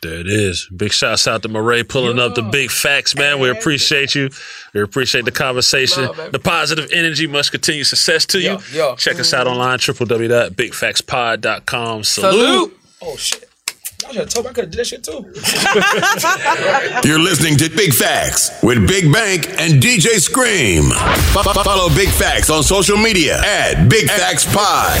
There it is. Big shouts out to Morray pulling up the big facts, man. We appreciate you. We appreciate the conversation. Love, the positive energy. must continue. success to you. Yo, yo. Check us out online, www.bigfactspod.com. Salute. Salute. Oh shit. Y'all should have told me I could have did that shit too. You're listening to Big Facts with Big Bank and DJ Scream. Fo- fo- Follow Big Facts on social media at Big Facts Pod.